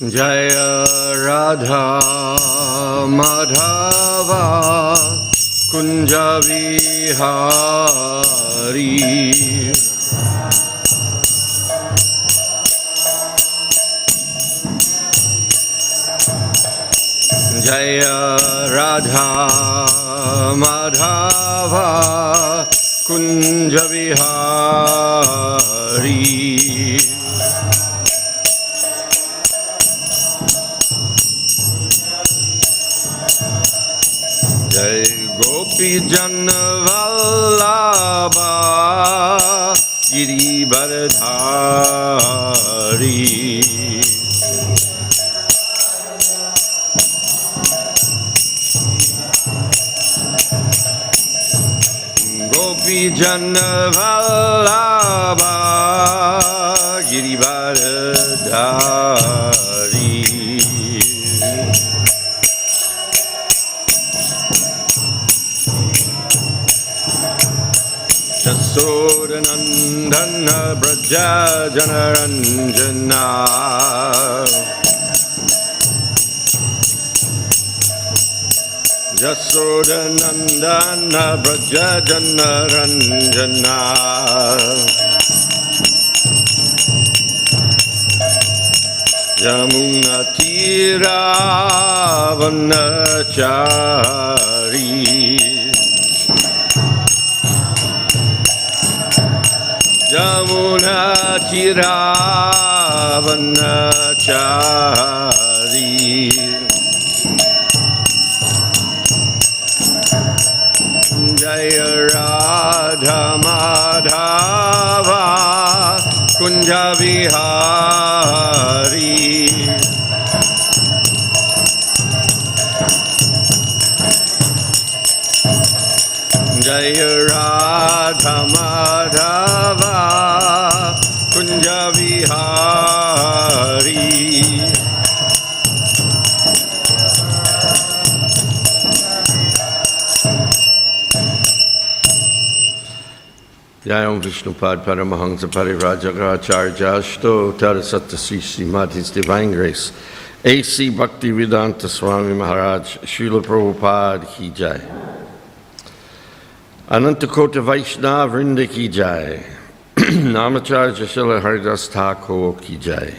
জয় রাধা মাধবা কুঞ্জ বিহারি। জয় রাধা মাধবা কুঞ্জ गोपी जन वल्लभा गिरिवरधारी गोपी जन वल्लभा गिरिवरधारी यशोरनन्दन व्रज जनरञ्जना यशोरनन्दन व्रज जनरञ्जना यमुनतीरावनचारी जमुन जय राधमाधावा कुञ्जविहार जय राधा कुंज विहारी जय ओम विष्णु पद परम हंस परि तर सत्य Shri श्रीमाधि divine grace A C Bhakti Vedanta Swami महाराज शिल प्रभुपाद ही जय yeah. अनंत कोट वैष्णव वृंद की जाय नामाचार्य शिल हरिदास ठाकुर की जाय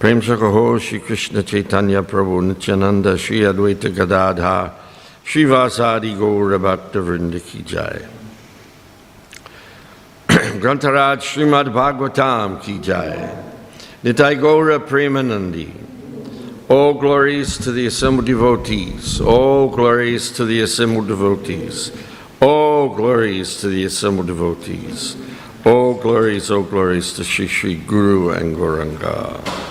प्रेम से कहो श्री कृष्ण चैतन्य प्रभु नित्यानंद श्री अद्वैत गदाधा श्रीवासादि गौर भक्त वृंद की जाय ग्रंथराज श्रीमद् भागवताम की जाय Nitai Gaura Premanandi. All glories to the assembled devotees. All glories to the assembled devotees. All glories to the assembled devotees. All glories, all glories to Sri Sri Guru and Gauranga.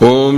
Om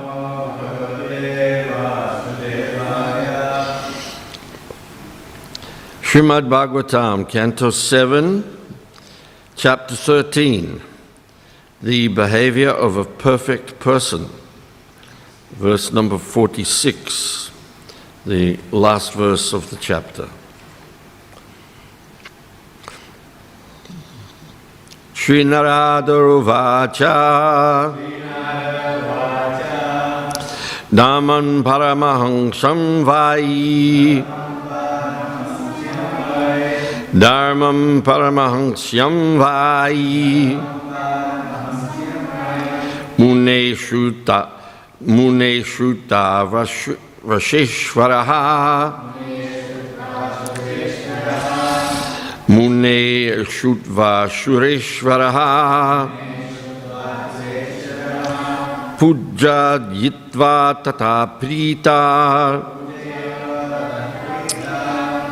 Srimad Bhagavatam, Canto 7, Chapter 13 The Behavior of a Perfect Person, verse number 46, the last verse of the chapter. Sri Naradaruvacha Daman Paramahangsam Vai Dharmam Paramahamsyam Vai Muneshuta Muneshuta Vasheshvaraha Mune Shutva Shureshvaraha Pujja Yitva Tata Prita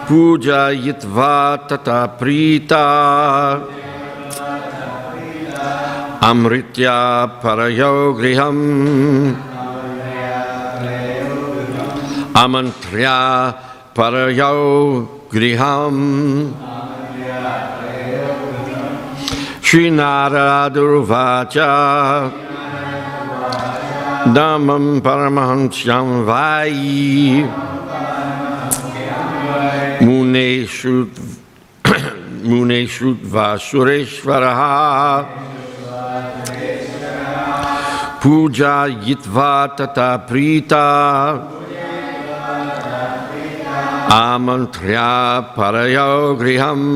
Puja Yitva Tata Prita Amritya Parayo Griham Amantrya Parayo Griham Sri Naradurvacha Dhammam मुनेश्रुत्वा सुरेश्वरः पूजायित्वा तथा प्रीता आमन्त्र्या परयो गृहम्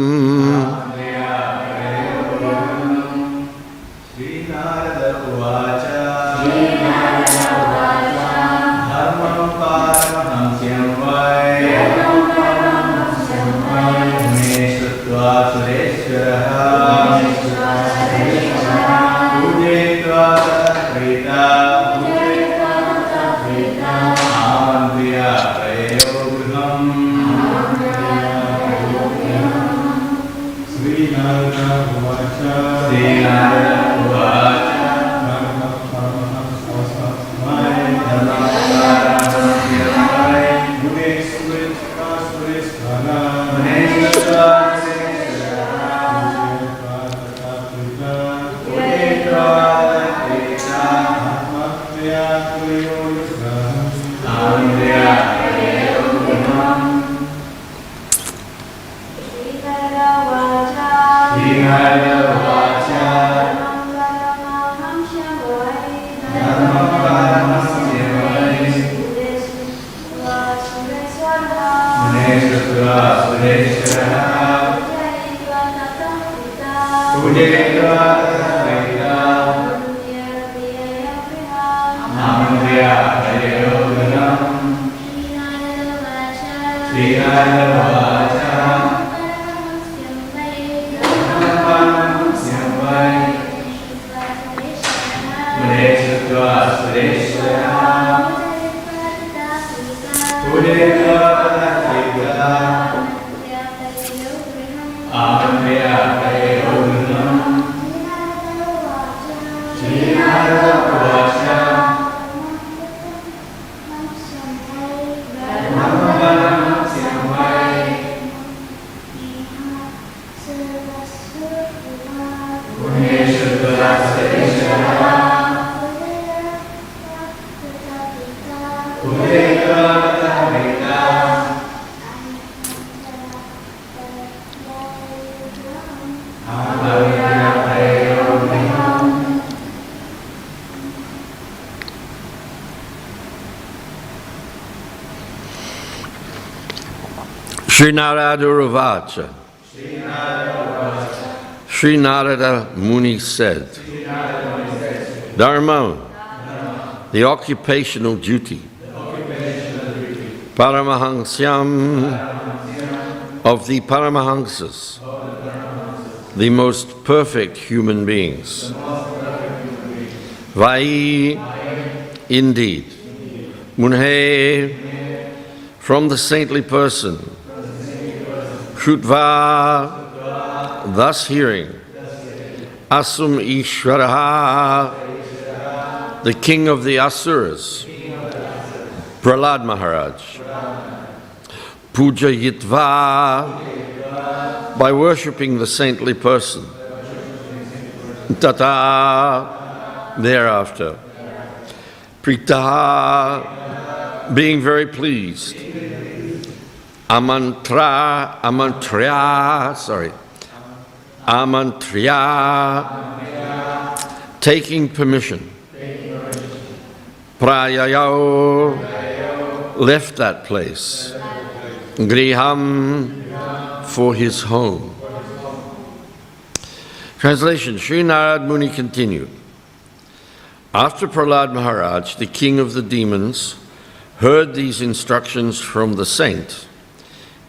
Sri Narada Ravacha. Sri Narada Muni said, Dharma, the occupational duty, Paramahansyam of the Paramahansas, the most perfect human beings. Vai, indeed, Munhe, from the saintly person, Shrutva, thus hearing, Asum Ishvaraha, the king of the Asuras, Prahlad Maharaj. Puja Yitva, by worshipping the saintly person. Tata, thereafter. Prita, being very pleased. Amantra, amantrya, sorry. Amantrya, taking permission. Prayayao, left that place. Griham, for his home. Translation Sri Narad Muni continued. After Prahlad Maharaj, the king of the demons, heard these instructions from the saint,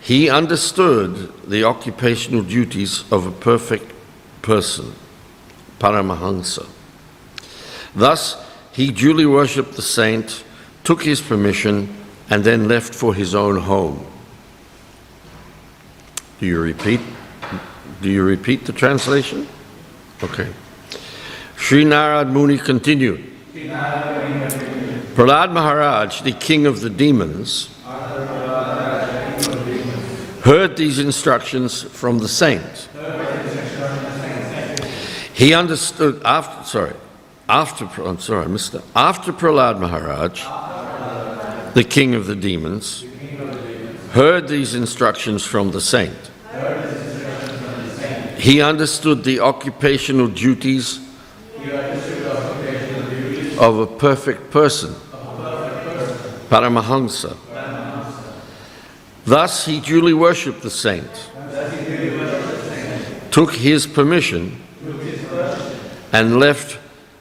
he understood the occupational duties of a perfect person, Paramahansa. Thus, he duly worshipped the saint, took his permission, and then left for his own home. Do you repeat? Do you repeat the translation? Okay. Sri Narad Muni continued. Prahlad Maharaj, the king of the demons, heard these instructions from the saint. He understood after, sorry, after, I'm sorry, that. After Prahlad Maharaj, the king of the demons, heard these instructions from the saint. He understood the occupational duties of a perfect person, Paramahansa. Thus, he duly worshipped the saint, took his permission, and left,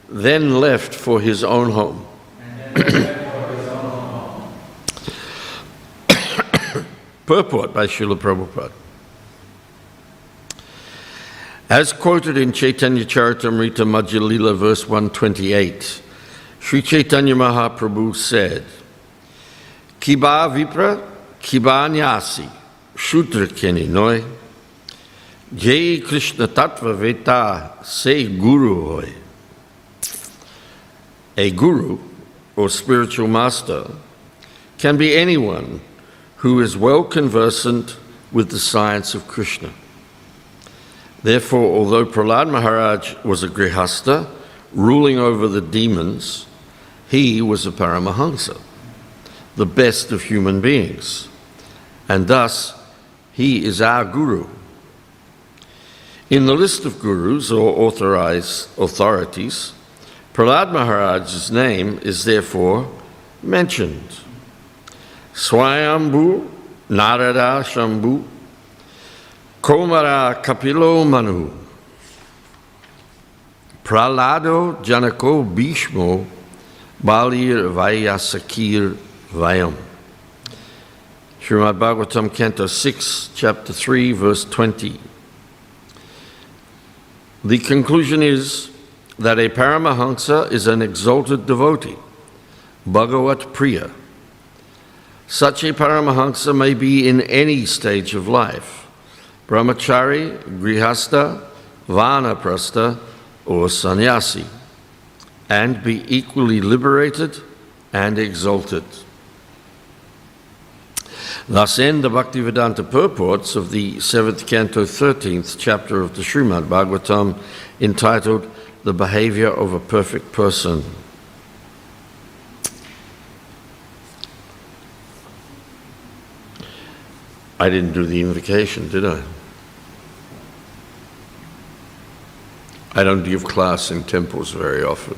then left for his own home. Purport by Srila Prabhupada. As quoted in Chaitanya Charitamrita Madhya verse 128, Sri Chaitanya Mahaprabhu said, Kiba Vipra, Kiba Nyasi, Shudra Keni Noi, Jai Krishna Tattva Veta, say Guru Hoy. A guru, or spiritual master, can be anyone who is well conversant with the science of Krishna. Therefore, although Prahlad Maharaj was a grihasta, ruling over the demons, he was a paramahansa, the best of human beings, and thus he is our guru. In the list of gurus or authorized authorities, Prahlad Maharaj's name is therefore mentioned. Swayambhu Narada Shambhu Komara Kapilo Manu Pralado Janako Bhishmo Balir Vayasakir Vayam Srimad Bhagavatam Canto 6, Chapter 3, verse 20. The conclusion is that a Paramahansa is an exalted devotee, Bhagavat Priya. Such a Paramahansa may be in any stage of life brahmachari, grihasta, vanaprastha, or sannyasi, and be equally liberated and exalted. Thus end the Bhaktivedanta purports of the seventh canto, 13th chapter of the Srimad Bhagavatam, entitled The Behavior of a Perfect Person. I didn't do the invocation, did I? I don't give class in temples very often.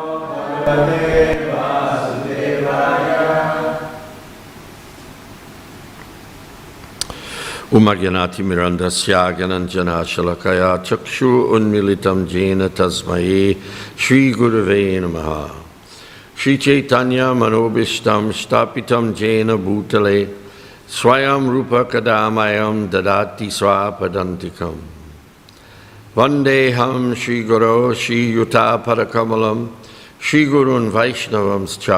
उमज्ञनातिमिरन्दस्य ज्ञनञ्जनाशलकया चक्षु उन्मिलितं येन तस्मये श्रीगुरुवे नमः। श्रीचैतन्यमनोभीष्टं स्थापितं येन भूतले, स्वयं रूपकदामयं ददाति स्वापदन्तिकम्। वन्देऽहं श्रीगुरो श्रीयुतापरकमलं श्रीगुरून् वैष्णवंश्च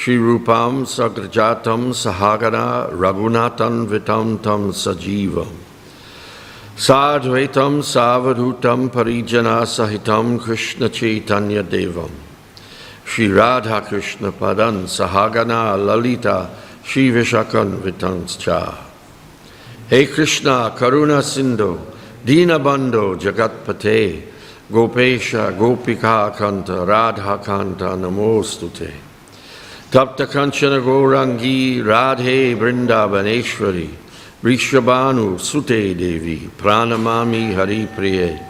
श्रीरूपां सग्रजातं सहागना रघुनाथन्वितं तं सजीवम् साद्वैतं सावधूतं परिजनासहितं कृष्णचैतन्यदेवं श्रीराधाकृष्णपदं सहागना ललिता श्रीविशकन्वितंश्च हे Krishna Gopesha, Gopika Kanta, Radha Kanta, Namostute. Tapta Kanchana Gorangi, Radhe Vrindavaneshwari, Rishabhanu Sute Devi, Pranamami Hari Priye.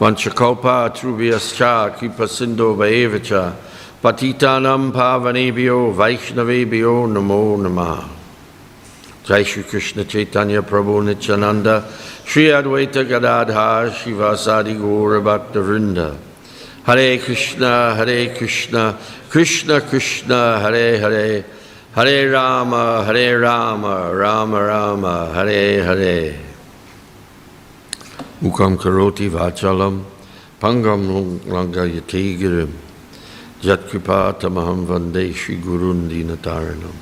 Vanchakopa Trubhyascha Kipasindo, Vaevacha Patitanam Pavanebhyo Vaishnavebhyo Namo Namah Jai Shri Krishna Chaitanya Prabhu Nityananda Sri Advaita Gadadhar Shivasadi Gaura Bhaktavrinda Hare Krishna, Hare Krishna, Krishna Krishna, Hare Hare, Hare Rama, Hare Rama, Rama Rama, Hare Hare. Mukam Karoti Vachalam, Pangam Langayati Girim, Jatkripatamaham Vande Shri Gurundinataranam.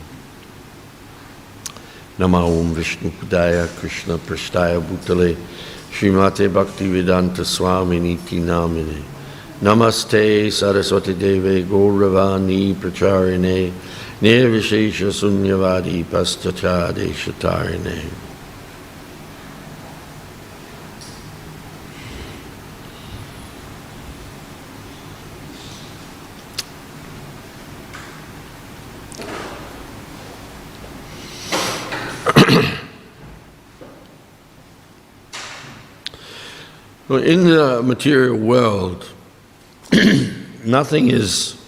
नमा ओम विष्णुपदाय कृष्ण पृष्ठाय भूतले श्रीमाते भक्ति वेदांत स्वामिनीति नामिने नमस्ते सरस्वती देवे गौरवाणी प्रचारिणे निर्विशेष शून्यवादी पश्चादेश तारिणे Well, in the material world, nothing is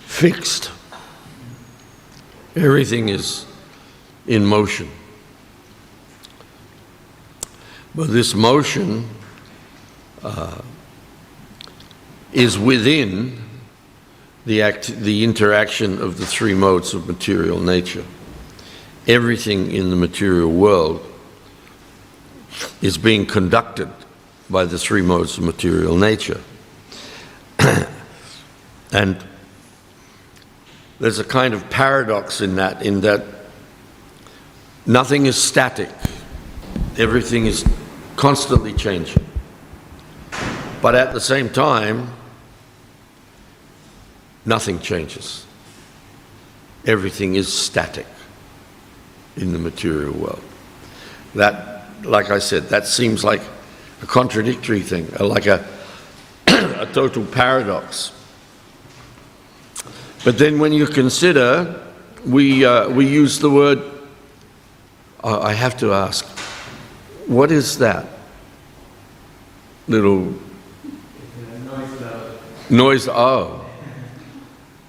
fixed. Everything is in motion. But this motion uh, is within the, act, the interaction of the three modes of material nature. Everything in the material world is being conducted by the three modes of material nature. and there's a kind of paradox in that, in that nothing is static, everything is constantly changing. But at the same time, nothing changes. Everything is static in the material world. That like I said, that seems like a contradictory thing, uh, like a, a total paradox. But then when you consider, we, uh, we use the word, uh, I have to ask, what is that little noise? Oh,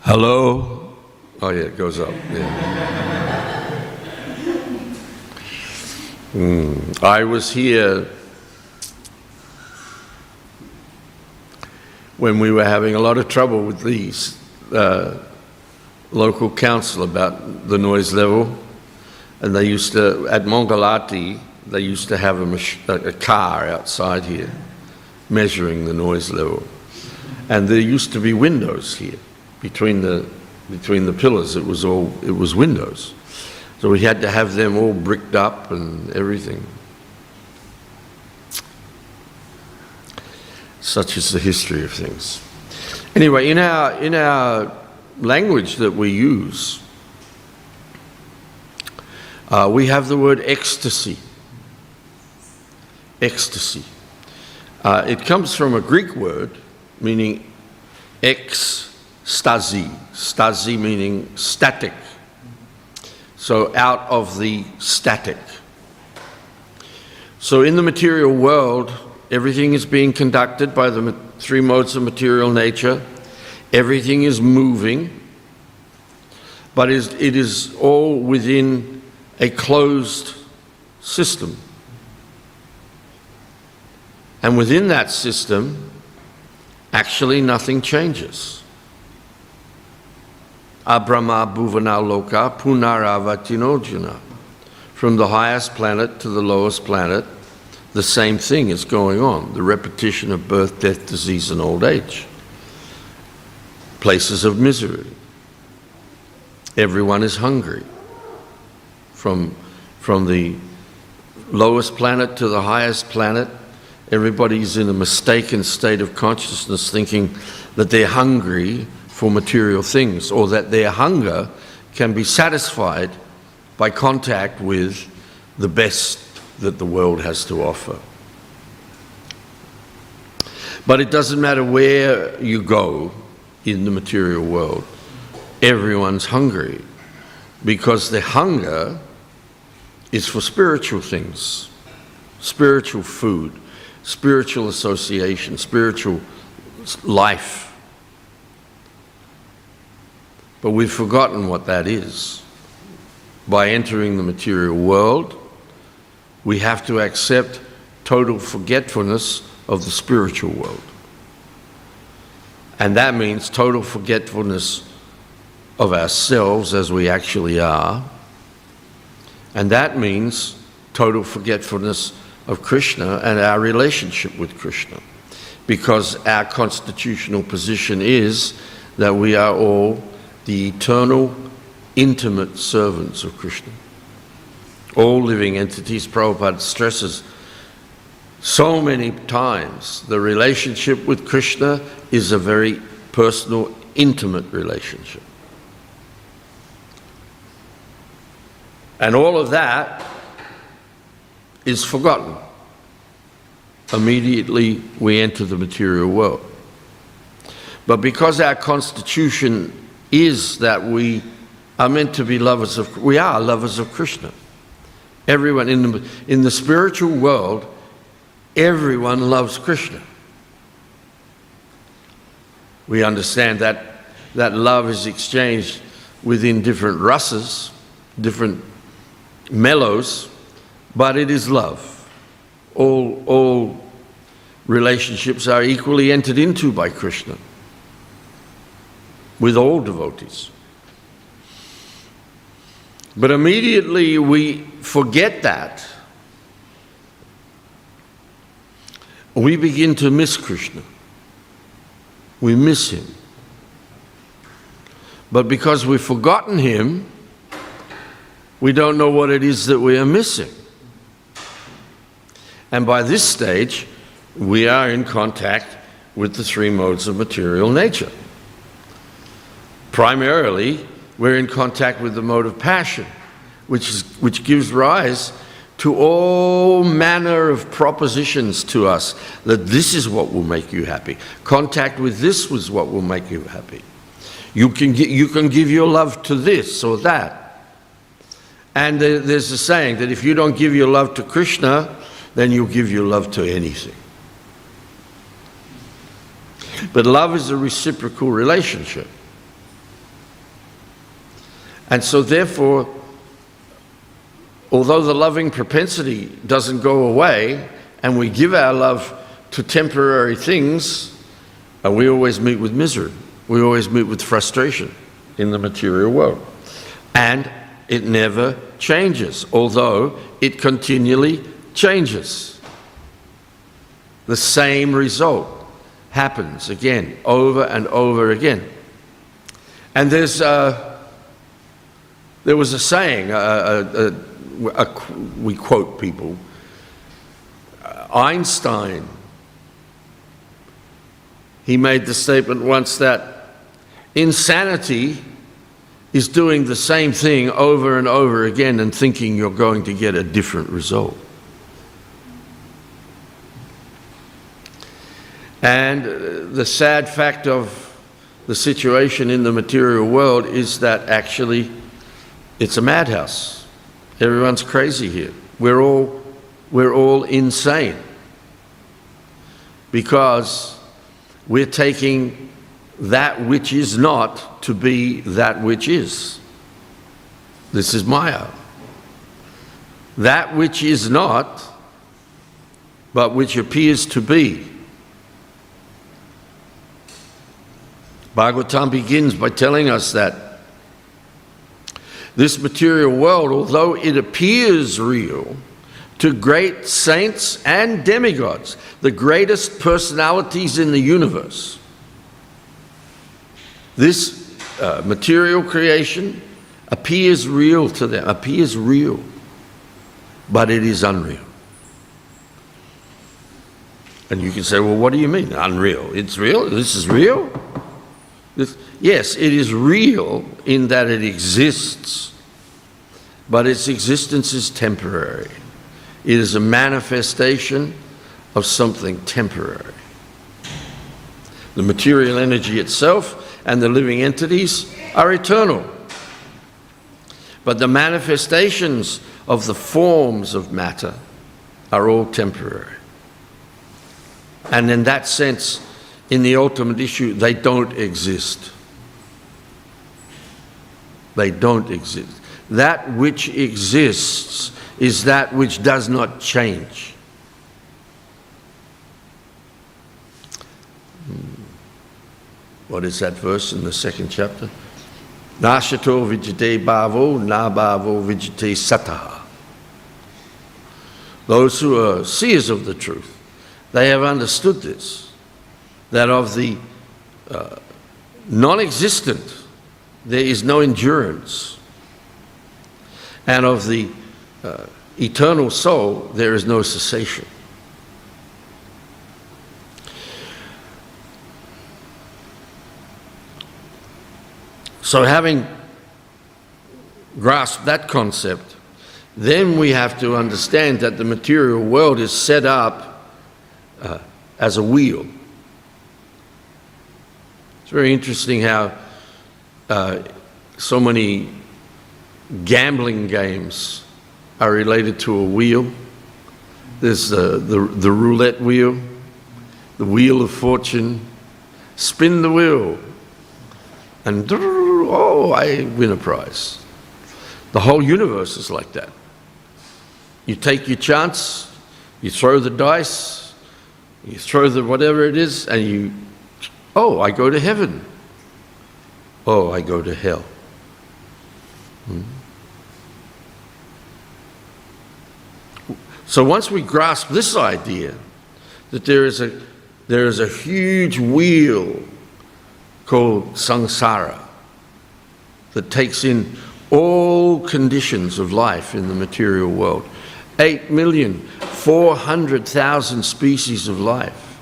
hello? Oh, yeah, it goes up. Yeah. Mm. I was here when we were having a lot of trouble with these uh, local council about the noise level, and they used to at Mongalati they used to have a, mach- a car outside here measuring the noise level, and there used to be windows here between the between the pillars. It was all it was windows. So we had to have them all bricked up and everything. Such is the history of things. Anyway, in our, in our language that we use, uh, we have the word ecstasy. Ecstasy. Uh, it comes from a Greek word meaning ecstasy. Stasi meaning static. So out of the static. So in the material world, everything is being conducted by the three modes of material nature. Everything is moving. but it is all within a closed system. And within that system, actually nothing changes. Abrahma bhuvana loka punaravatinoджana. From the highest planet to the lowest planet, the same thing is going on the repetition of birth, death, disease, and old age. Places of misery. Everyone is hungry. From, from the lowest planet to the highest planet, everybody's in a mistaken state of consciousness thinking that they're hungry for material things or that their hunger can be satisfied by contact with the best that the world has to offer. But it doesn't matter where you go in the material world, everyone's hungry because the hunger is for spiritual things, spiritual food, spiritual association, spiritual life. But we've forgotten what that is. By entering the material world, we have to accept total forgetfulness of the spiritual world. And that means total forgetfulness of ourselves as we actually are. And that means total forgetfulness of Krishna and our relationship with Krishna. Because our constitutional position is that we are all the eternal, intimate servants of Krishna. All living entities, Prabhupada stresses so many times the relationship with Krishna is a very personal, intimate relationship. And all of that is forgotten. Immediately we enter the material world. But because our constitution is that we are meant to be lovers of, we are lovers of Krishna. Everyone in the, in the spiritual world, everyone loves Krishna. We understand that that love is exchanged within different rasas, different mellows, but it is love. All, all relationships are equally entered into by Krishna with all devotees. But immediately we forget that. We begin to miss Krishna. We miss him. But because we've forgotten him, we don't know what it is that we are missing. And by this stage, we are in contact with the three modes of material nature. Primarily, we're in contact with the mode of passion, which, is, which gives rise to all manner of propositions to us that this is what will make you happy. Contact with this was what will make you happy. You can, you can give your love to this or that. And there's a saying that if you don't give your love to Krishna, then you'll give your love to anything. But love is a reciprocal relationship. And so, therefore, although the loving propensity doesn't go away and we give our love to temporary things, and we always meet with misery, we always meet with frustration in the material world. And it never changes, although it continually changes. The same result happens again, over and over again. And there's uh, there was a saying, uh, uh, uh, we quote people. Einstein, he made the statement once that insanity is doing the same thing over and over again and thinking you're going to get a different result. And the sad fact of the situation in the material world is that actually it's a madhouse. Everyone's crazy here. We're all, we're all insane because we're taking that which is not to be that which is. This is Maya. That which is not, but which appears to be. Bhagavatam begins by telling us that this material world, although it appears real to great saints and demigods, the greatest personalities in the universe, this uh, material creation appears real to them, appears real, but it is unreal. And you can say, well, what do you mean, unreal? It's real? This is real? This, yes, it is real in that it exists, but its existence is temporary. It is a manifestation of something temporary. The material energy itself and the living entities are eternal. But the manifestations of the forms of matter are all temporary. And in that sense, in the ultimate issue, they don't exist. They don't exist. That which exists is that which does not change. Hmm. What is that verse in the second chapter? Nashato vijate bhavo, na vijate sataha. Those who are seers of the truth, they have understood this, that of the uh, non existent, there is no endurance, and of the uh, eternal soul, there is no cessation. So, having grasped that concept, then we have to understand that the material world is set up uh, as a wheel. It's very interesting how uh, so many gambling games are related to a wheel. There's uh, the, the roulette wheel, the wheel of fortune. Spin the wheel, and oh, I win a prize. The whole universe is like that. You take your chance, you throw the dice, you throw the whatever it is, and you, oh, I go to heaven. Oh, I go to hell. Hmm. So once we grasp this idea that there is a, there is a huge wheel called samsara that takes in all conditions of life in the material world. 8,400,000 species of life.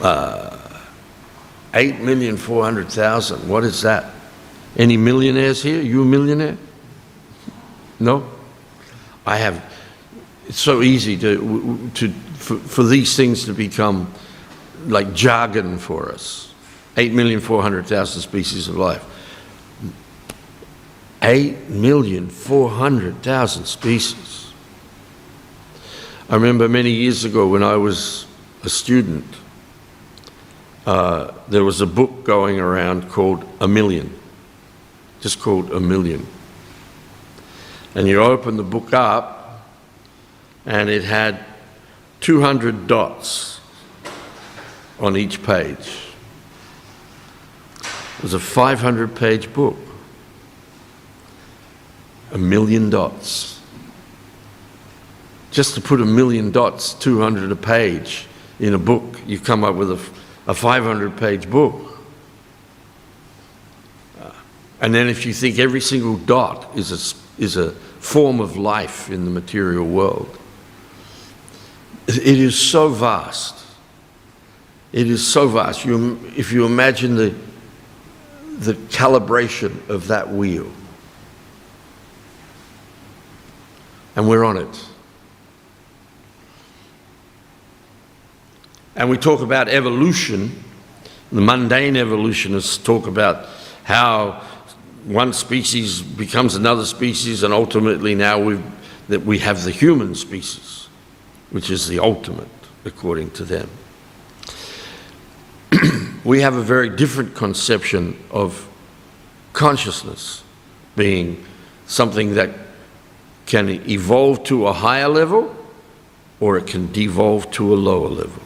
Uh, 8,400,000. What is that? Any millionaires here? You a millionaire? No? I have. It's so easy to, to, for, for these things to become like jargon for us. 8,400,000 species of life. 8,400,000 species. I remember many years ago when I was a student, uh, there was a book going around called A Million, just called A Million. And you open the book up, and it had 200 dots on each page. It was a 500 page book, a million dots. Just to put a million dots, 200 a page in a book, you come up with a, a 500 page book. Uh, and then if you think every single dot is a, is a form of life in the material world, it is so vast. It is so vast. You, if you imagine the, the calibration of that wheel. And we're on it. And we talk about evolution. The mundane evolutionists talk about how one species becomes another species, and ultimately now we've, that we have the human species, which is the ultimate, according to them we have a very different conception of consciousness being something that can evolve to a higher level or it can devolve to a lower level.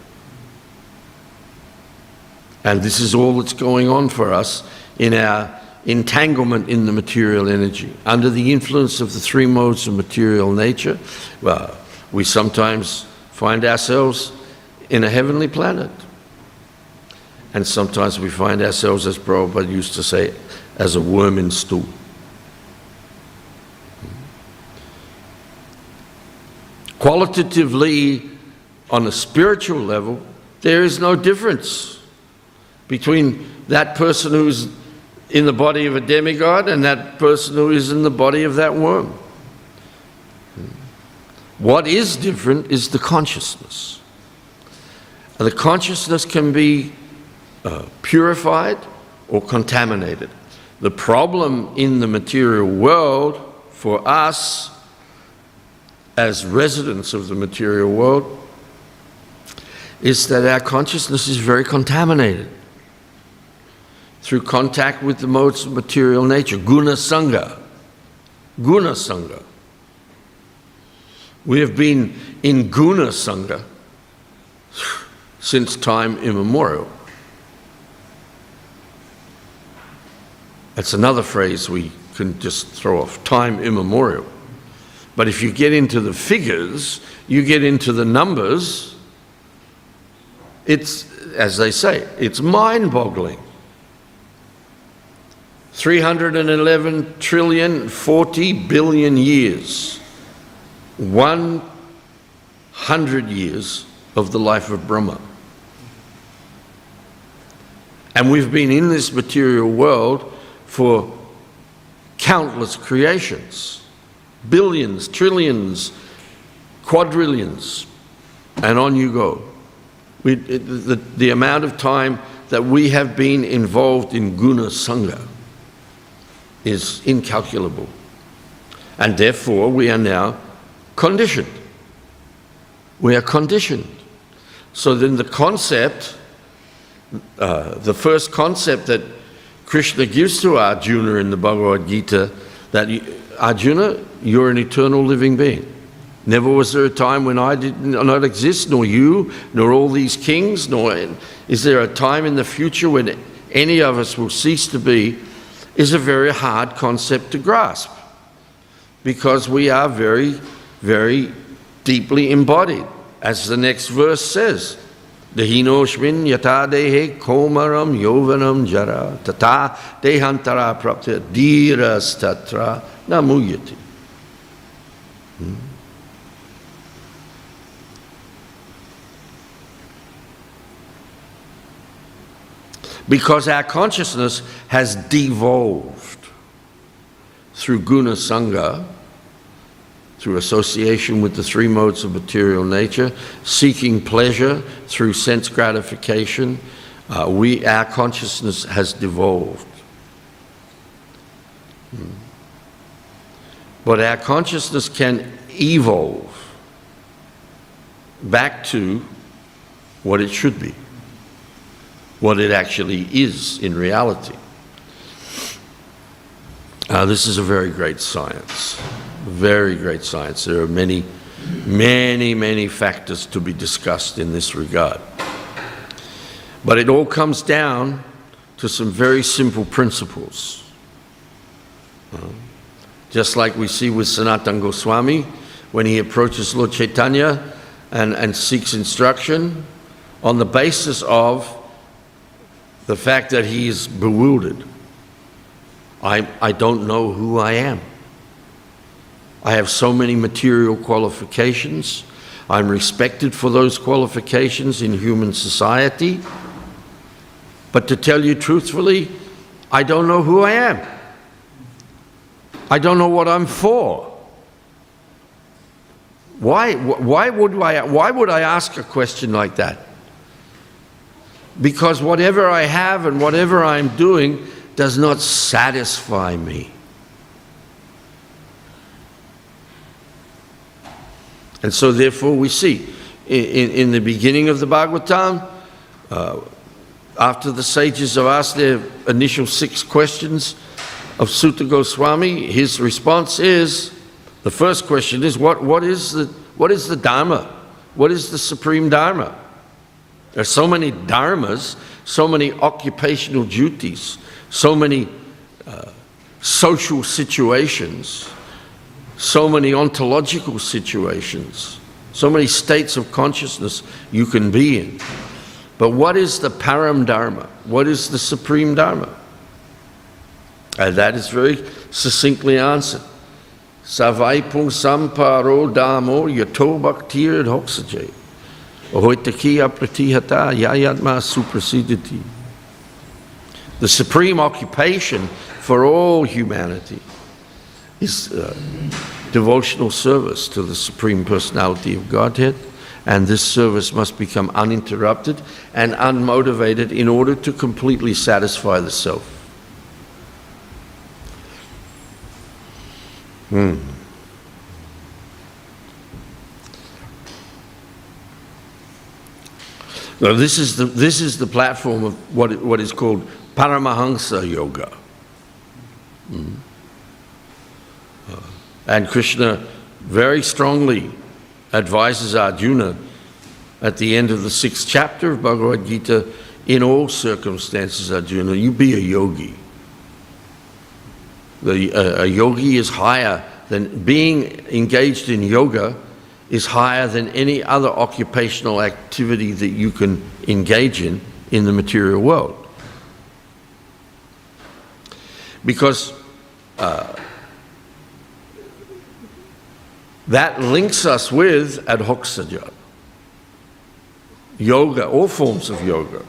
And this is all that's going on for us in our entanglement in the material energy. Under the influence of the three modes of material nature, well, we sometimes find ourselves in a heavenly planet. And sometimes we find ourselves, as Prabhupada used to say, as a worm in stool. Qualitatively, on a spiritual level, there is no difference between that person who's in the body of a demigod and that person who is in the body of that worm. What is different is the consciousness. The consciousness can be uh, purified or contaminated. The problem in the material world for us as residents of the material world is that our consciousness is very contaminated through contact with the modes of material nature, guna sangha. Guna sangha. We have been in guna sangha since time immemorial. That's another phrase we can just throw off time immemorial. But if you get into the figures, you get into the numbers, it's, as they say, it's mind boggling. 311 trillion 40 billion years. 100 years of the life of Brahma. And we've been in this material world for countless creations billions, trillions, quadrillions, and on you go. We, the, the amount of time that we have been involved in guna sangha is incalculable. And therefore, we are now conditioned. We are conditioned. So then, the concept, uh, the first concept that Krishna gives to Arjuna in the Bhagavad Gita, that Arjuna, you're an eternal living being. Never was there a time when I did not exist, nor you, nor all these kings, nor is there a time in the future when any of us will cease to be, is a very hard concept to grasp because we are very, very deeply embodied. As the next verse says, Dehinoshmin yata dehe komaram yovanam jara tata dehantara prapta dhiras tatra namuyati. Hmm? Because our consciousness has devolved through guna sangha, through association with the three modes of material nature, seeking pleasure through sense gratification, uh, we, our consciousness has devolved. Hmm. But our consciousness can evolve back to what it should be, what it actually is in reality. Uh, this is a very great science, very great science. There are many, many, many factors to be discussed in this regard. But it all comes down to some very simple principles. Uh, just like we see with Sanatan Goswami when he approaches Lord Chaitanya and, and seeks instruction on the basis of the fact that he is bewildered. I, I don't know who I am. I have so many material qualifications. I'm respected for those qualifications in human society. But to tell you truthfully, I don't know who I am. I don't know what I'm for. Why, why, would I, why would I ask a question like that? Because whatever I have and whatever I'm doing does not satisfy me. And so, therefore, we see in, in the beginning of the Bhagavatam, uh, after the sages have asked their initial six questions, of Suta Goswami, his response is the first question is what, what, is the, what is the Dharma? What is the supreme Dharma? There are so many dharmas, so many occupational duties, so many uh, social situations, so many ontological situations, so many states of consciousness you can be in. But what is the param dharma? What is the supreme dharma? And that is very succinctly answered. Savai pung samparo damo yato bhaktir hoksajay. Pratihata. The supreme occupation for all humanity is uh, devotional service to the Supreme Personality of Godhead, and this service must become uninterrupted and unmotivated in order to completely satisfy the self. Hmm. Now, this is the, this is the platform of what, what is called Paramahansa Yoga. Mm. And Krishna very strongly advises Arjuna at the end of the sixth chapter of Bhagavad Gita in all circumstances, Arjuna, you be a yogi. The, uh, a yogi is higher than being engaged in yoga is higher than any other occupational activity that you can engage in in the material world. Because uh, that links us with adhoksajat. Yoga, all forms of yoga,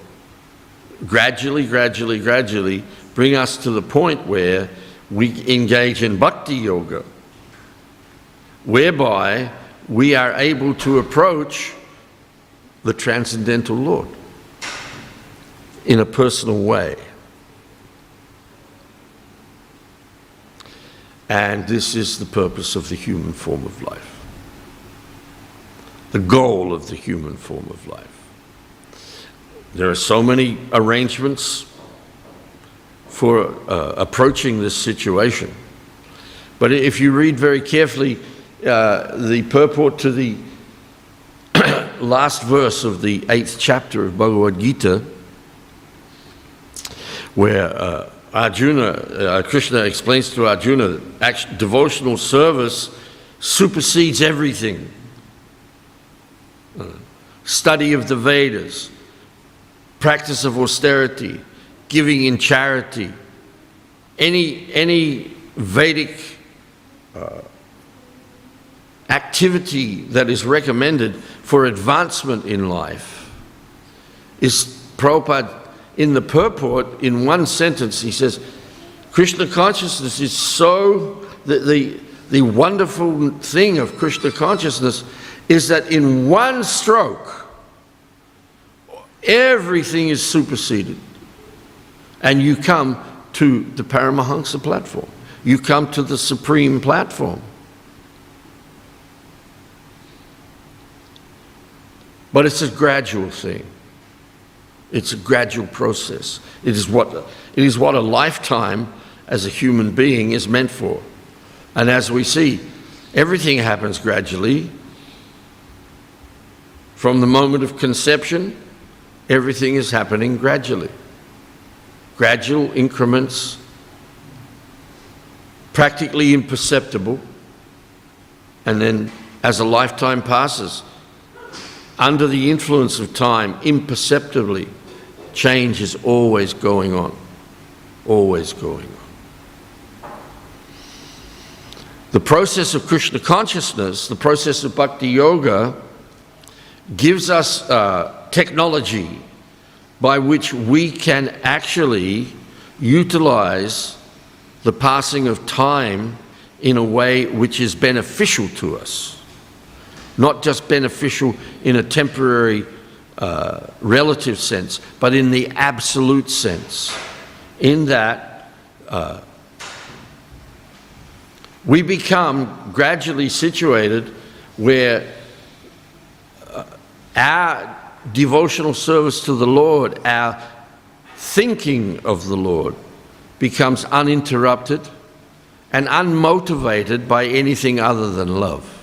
gradually, gradually, gradually bring us to the point where we engage in bhakti yoga, whereby we are able to approach the transcendental Lord in a personal way. And this is the purpose of the human form of life, the goal of the human form of life. There are so many arrangements for uh, approaching this situation. But if you read very carefully uh, the purport to the last verse of the eighth chapter of Bhagavad Gita, where uh, Arjuna, uh, Krishna explains to Arjuna that devotional service supersedes everything. Uh, study of the Vedas, practice of austerity, giving in charity, any, any Vedic uh, activity that is recommended for advancement in life is Prabhupada in the purport, in one sentence, he says, Krishna consciousness is so, the, the, the wonderful thing of Krishna consciousness is that in one stroke, everything is superseded. And you come to the Paramahansa platform. You come to the supreme platform. But it's a gradual thing. It's a gradual process. It is what, it is what a lifetime as a human being is meant for. And as we see, everything happens gradually. From the moment of conception, everything is happening gradually. Gradual increments, practically imperceptible. And then as a lifetime passes, under the influence of time, imperceptibly, change is always going on. Always going on. The process of Krishna consciousness, the process of bhakti yoga, gives us uh, technology by which we can actually utilize the passing of time in a way which is beneficial to us not just beneficial in a temporary uh, relative sense, but in the absolute sense, in that uh, we become gradually situated where uh, our devotional service to the Lord, our thinking of the Lord, becomes uninterrupted and unmotivated by anything other than love.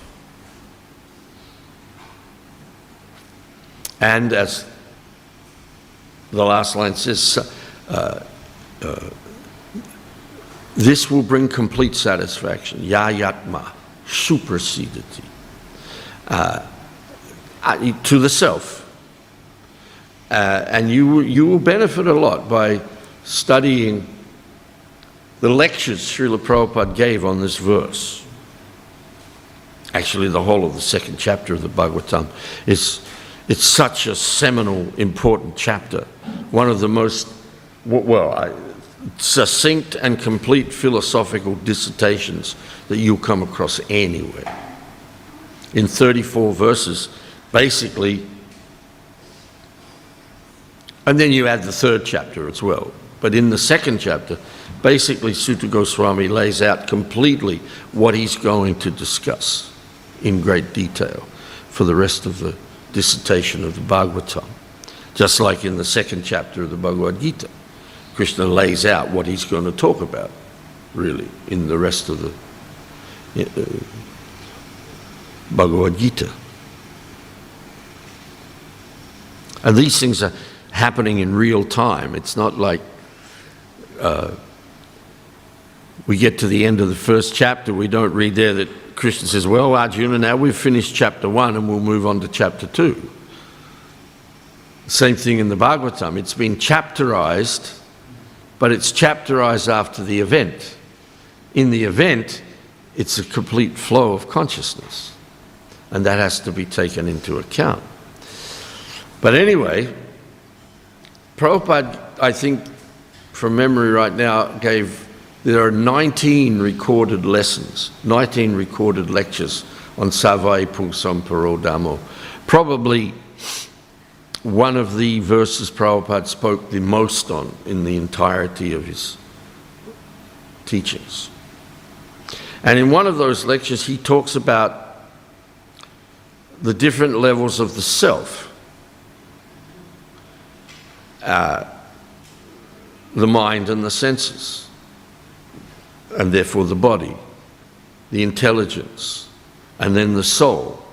And as the last line says, uh, uh, this will bring complete satisfaction. Yayatma, suprasidati, uh, to the self. Uh, and you, you will benefit a lot by studying the lectures Srila Prabhupada gave on this verse. Actually, the whole of the second chapter of the Bhagavatam is it's such a seminal, important chapter. One of the most, well, I, succinct and complete philosophical dissertations that you'll come across anywhere. In 34 verses, basically, and then you add the third chapter as well. But in the second chapter, basically, Suta Goswami lays out completely what he's going to discuss in great detail for the rest of the dissertation of the Bhagavatam. Just like in the second chapter of the Bhagavad Gita, Krishna lays out what he's going to talk about, really, in the rest of the uh, Bhagavad Gita. And these things are happening in real time. It's not like uh, we get to the end of the first chapter, we don't read there that Krishna says, Well, Arjuna, now we've finished chapter one and we'll move on to chapter two. Same thing in the Bhagavatam. It's been chapterized, but it's chapterized after the event. In the event, it's a complete flow of consciousness, and that has to be taken into account. But anyway, Prabhupada, I think, from memory right now, gave there are 19 recorded lessons, 19 recorded lectures on Savai Pungsam Parodamo. Probably one of the verses Prabhupada spoke the most on in the entirety of his teachings. And in one of those lectures, he talks about the different levels of the self. Uh, the mind and the senses and therefore the body, the intelligence, and then the soul.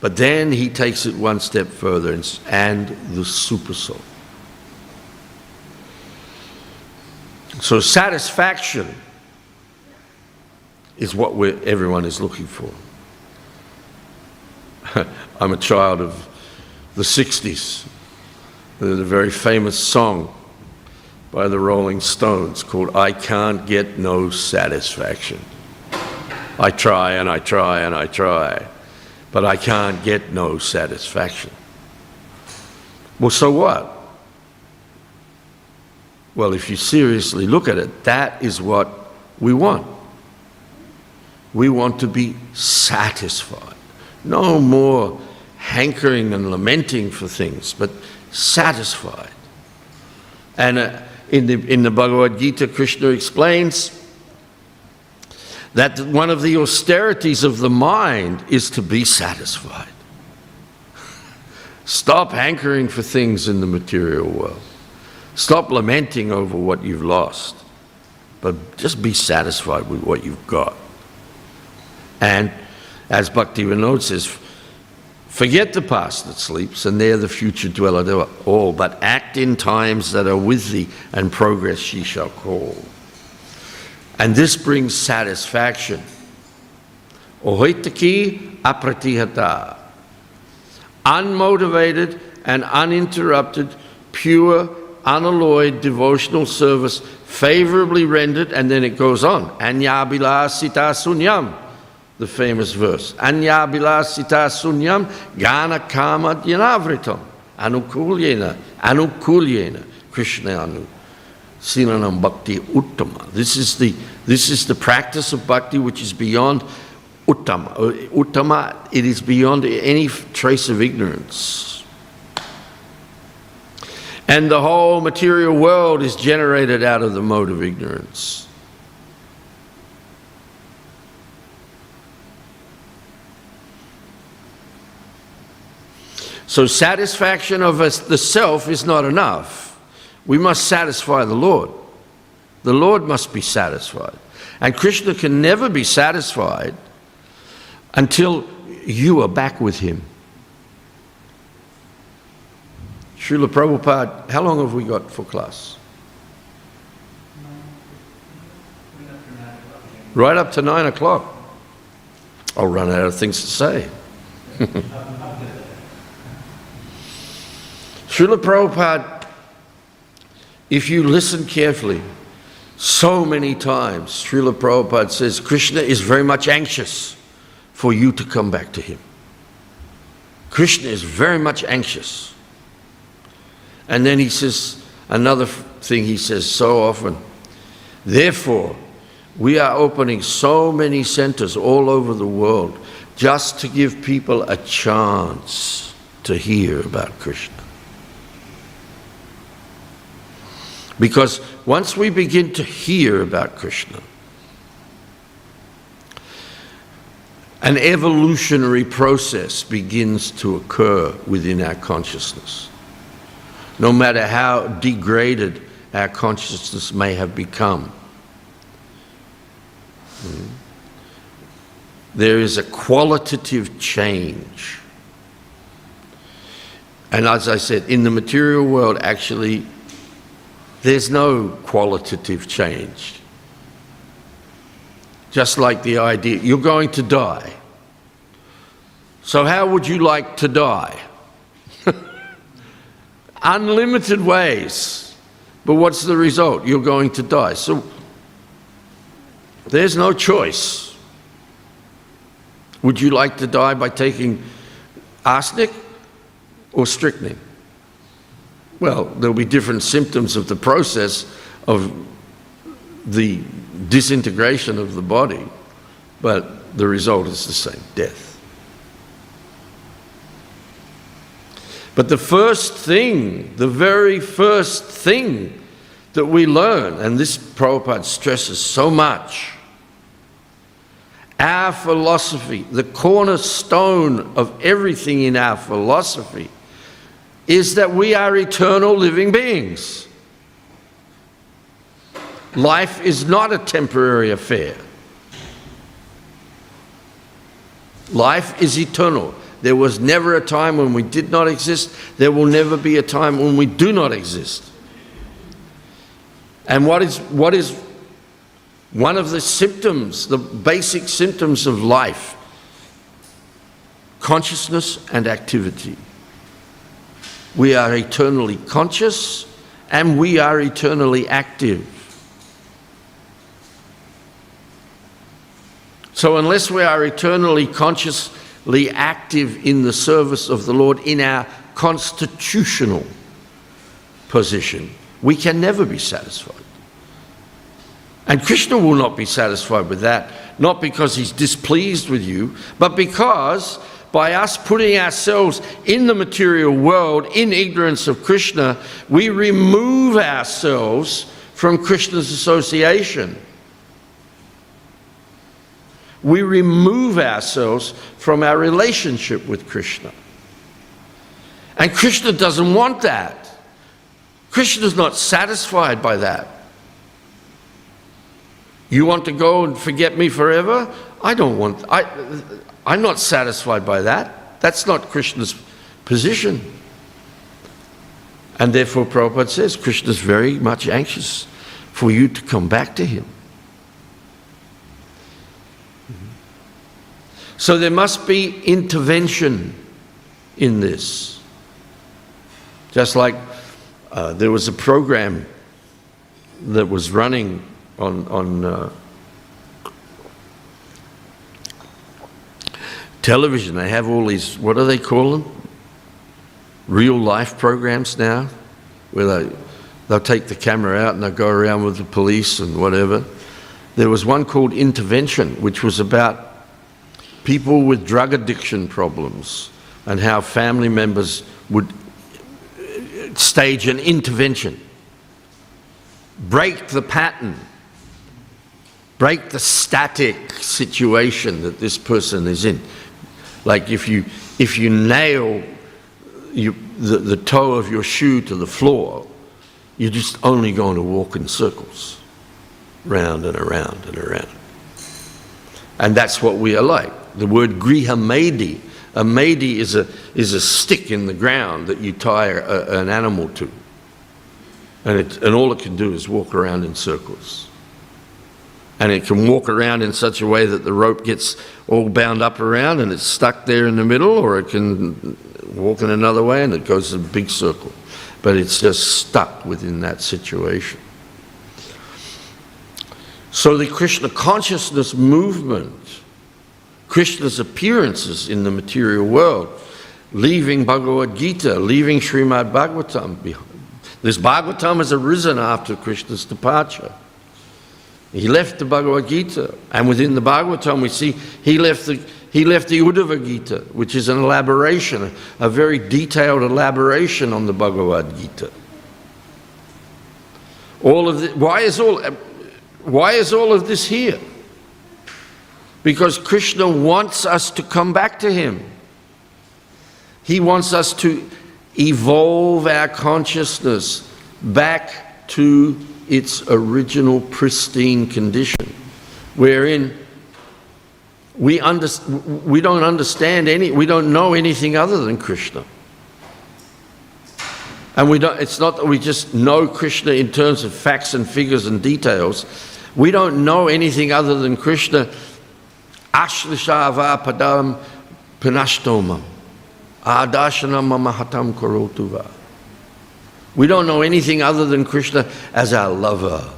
But then he takes it one step further and, and the supersoul. So satisfaction is what everyone is looking for. I'm a child of the 60s. There's a very famous song by the Rolling Stones called I Can't Get No Satisfaction. I try and I try and I try, but I can't get no satisfaction. Well, so what? Well, if you seriously look at it, that is what we want. We want to be satisfied. No more hankering and lamenting for things, but satisfied. And uh, in, the, in the Bhagavad Gita, Krishna explains that one of the austerities of the mind is to be satisfied. Stop hankering for things in the material world. Stop lamenting over what you've lost, but just be satisfied with what you've got. And as Bhakti Vinod says, Forget the past that sleeps, and there the future dwelleth all, but act in times that are with thee, and progress ye shall call. And this brings satisfaction. Apratihata. Unmotivated and uninterrupted, pure, unalloyed devotional service, favorably rendered, and then it goes on. Anyabila sita sunyam the famous verse. Anya bilasita sunyam gana kama dyanavritam. Anukulyena, anukulyena, Krishna anu. Sinanam bhakti uttama. This is the this is the practice of bhakti which is beyond uttama. Uh, Uttama, it is beyond any trace of ignorance. And the whole material world is generated out of the mode of ignorance. So, satisfaction of us, the self is not enough. We must satisfy the Lord. The Lord must be satisfied. And Krishna can never be satisfied until you are back with him. Srila Prabhupada, how long have we got for class? Right up to nine o'clock. I'll run out of things to say. Srila Prabhupada, if you listen carefully, so many times Srila Prabhupada says Krishna is very much anxious for you to come back to him. Krishna is very much anxious. And then he says another thing he says so often. Therefore, we are opening so many centers all over the world just to give people a chance to hear about Krishna. Because once we begin to hear about Krishna, an evolutionary process begins to occur within our consciousness. No matter how degraded our consciousness may have become, there is a qualitative change. And as I said, in the material world, actually, there's no qualitative change. Just like the idea, you're going to die. So, how would you like to die? Unlimited ways. But what's the result? You're going to die. So, there's no choice. Would you like to die by taking arsenic or strychnine? Well, there'll be different symptoms of the process of the disintegration of the body, but the result is the same death. But the first thing, the very first thing that we learn, and this Prabhupada stresses so much, our philosophy, the cornerstone of everything in our philosophy, is that we are eternal living beings. Life is not a temporary affair. Life is eternal. There was never a time when we did not exist. There will never be a time when we do not exist. And what is, what is one of the symptoms, the basic symptoms of life? Consciousness and activity. We are eternally conscious and we are eternally active. So, unless we are eternally consciously active in the service of the Lord in our constitutional position, we can never be satisfied. And Krishna will not be satisfied with that, not because he's displeased with you, but because by us putting ourselves in the material world in ignorance of Krishna, we remove ourselves from Krishna's association. We remove ourselves from our relationship with Krishna. And Krishna doesn't want that. Krishna is not satisfied by that. You want to go and forget me forever? I don't want I'm not satisfied by that. That's not Krishna's position. And therefore Prabhupada says Krishna is very much anxious for you to come back to him. So there must be intervention in this. Just like uh, there was a program that was running on, on uh, television. They have all these, what do they call them? Real life programs now, where they, they'll take the camera out and they'll go around with the police and whatever. There was one called Intervention, which was about people with drug addiction problems and how family members would stage an intervention, break the pattern, break the static situation that this person is in. Like if you, if you nail you, the, the toe of your shoe to the floor, you're just only going to walk in circles. round and around and around. And that's what we are like. The word grihamedi, a medi is a, is a stick in the ground that you tie a, an animal to. And, it, and all it can do is walk around in circles. And it can walk around in such a way that the rope gets all bound up around and it's stuck there in the middle, or it can walk in another way and it goes in a big circle. But it's just stuck within that situation. So the Krishna consciousness movement, Krishna's appearances in the material world, leaving Bhagavad Gita, leaving Srimad Bhagavatam behind. This Bhagavatam has arisen after Krishna's departure. He left the Bhagavad Gita, and within the Bhagavatam we see he left the he left the Uddhava Gita, which is an elaboration, a very detailed elaboration on the Bhagavad Gita. All of the, why is all why is all of this here? Because Krishna wants us to come back to him. He wants us to evolve our consciousness back to its original pristine condition, wherein we, under, we don't understand any, we don't know anything other than Krishna. And we don't, it's not that we just know Krishna in terms of facts and figures and details. We don't know anything other than Krishna. Ashlishava padam panashtomam. Adashanam mahatam korotuva. We don't know anything other than Krishna as our lover,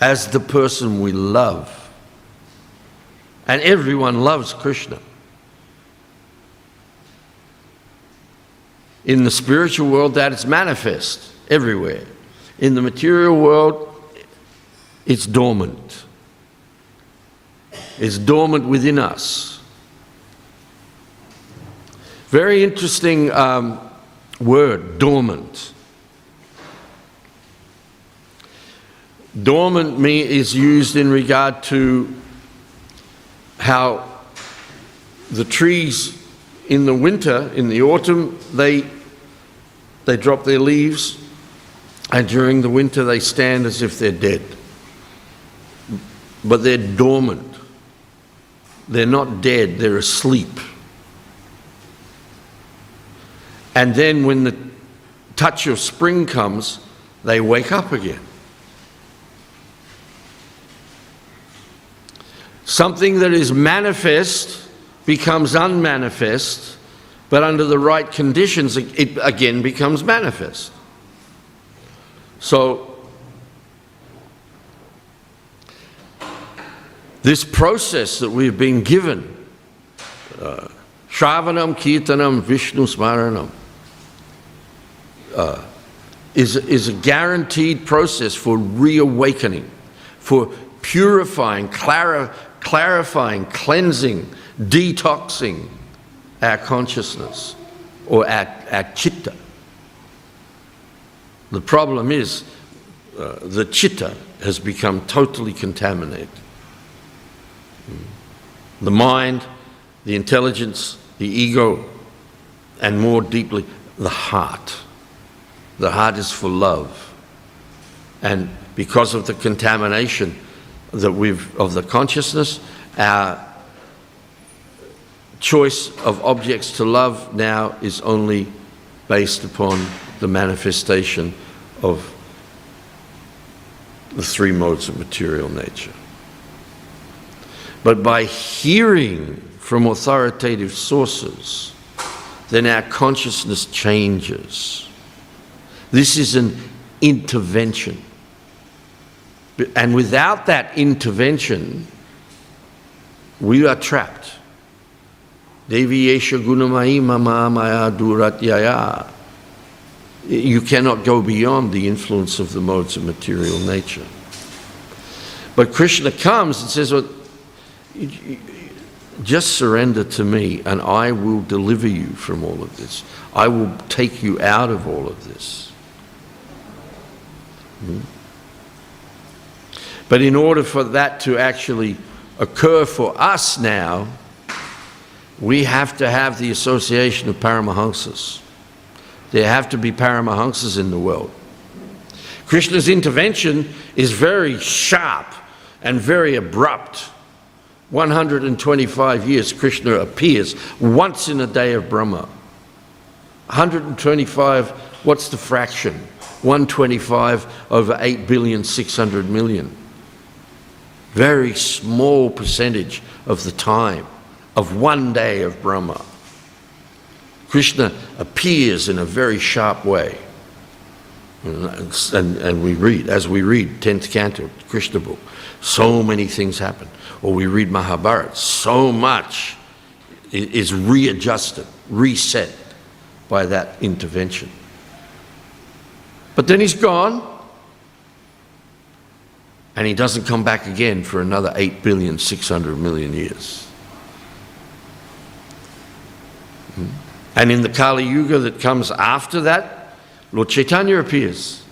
as the person we love. And everyone loves Krishna. In the spiritual world, that is manifest everywhere. In the material world, it's dormant. It's dormant within us. Very interesting um, word, dormant. Dormant me is used in regard to how the trees in the winter, in the autumn, they, they drop their leaves, and during the winter they stand as if they're dead. But they're dormant. They're not dead, they're asleep. And then when the touch of spring comes, they wake up again. Something that is manifest becomes unmanifest, but under the right conditions, it again becomes manifest. So, this process that we've been given, uh, Shravanam, Kirtanam, Vishnu Smaranam, uh, is, is a guaranteed process for reawakening, for purifying, clar- clarifying, cleansing, detoxing our consciousness or our, our chitta. The problem is uh, the chitta has become totally contaminated. The mind, the intelligence, the ego, and more deeply, the heart. The heart is for love. And because of the contamination that we've, of the consciousness, our choice of objects to love now is only based upon the manifestation of the three modes of material nature. But by hearing from authoritative sources, then our consciousness changes. This is an intervention. And without that intervention, we are trapped. You cannot go beyond the influence of the modes of material nature. But Krishna comes and says, well, just surrender to me and I will deliver you from all of this. I will take you out of all of this. Hmm? But in order for that to actually occur for us now, we have to have the association of Paramahamsas. There have to be Paramahamsas in the world. Krishna's intervention is very sharp and very abrupt. 125 years, Krishna appears once in a day of Brahma. 125, what's the fraction? 125 over 8 billion, 600 million. Very small percentage of the time of one day of Brahma. Krishna appears in a very sharp way. And, and we read, as we read 10th canto, Krishna book, so many things happen. Or we read Mahabharata, so much is readjusted, reset by that intervention. But then he's gone, and he doesn't come back again for another 8 billion, 600 million years. Hmm. And in the Kali Yuga that comes after that, Lord Chaitanya appears.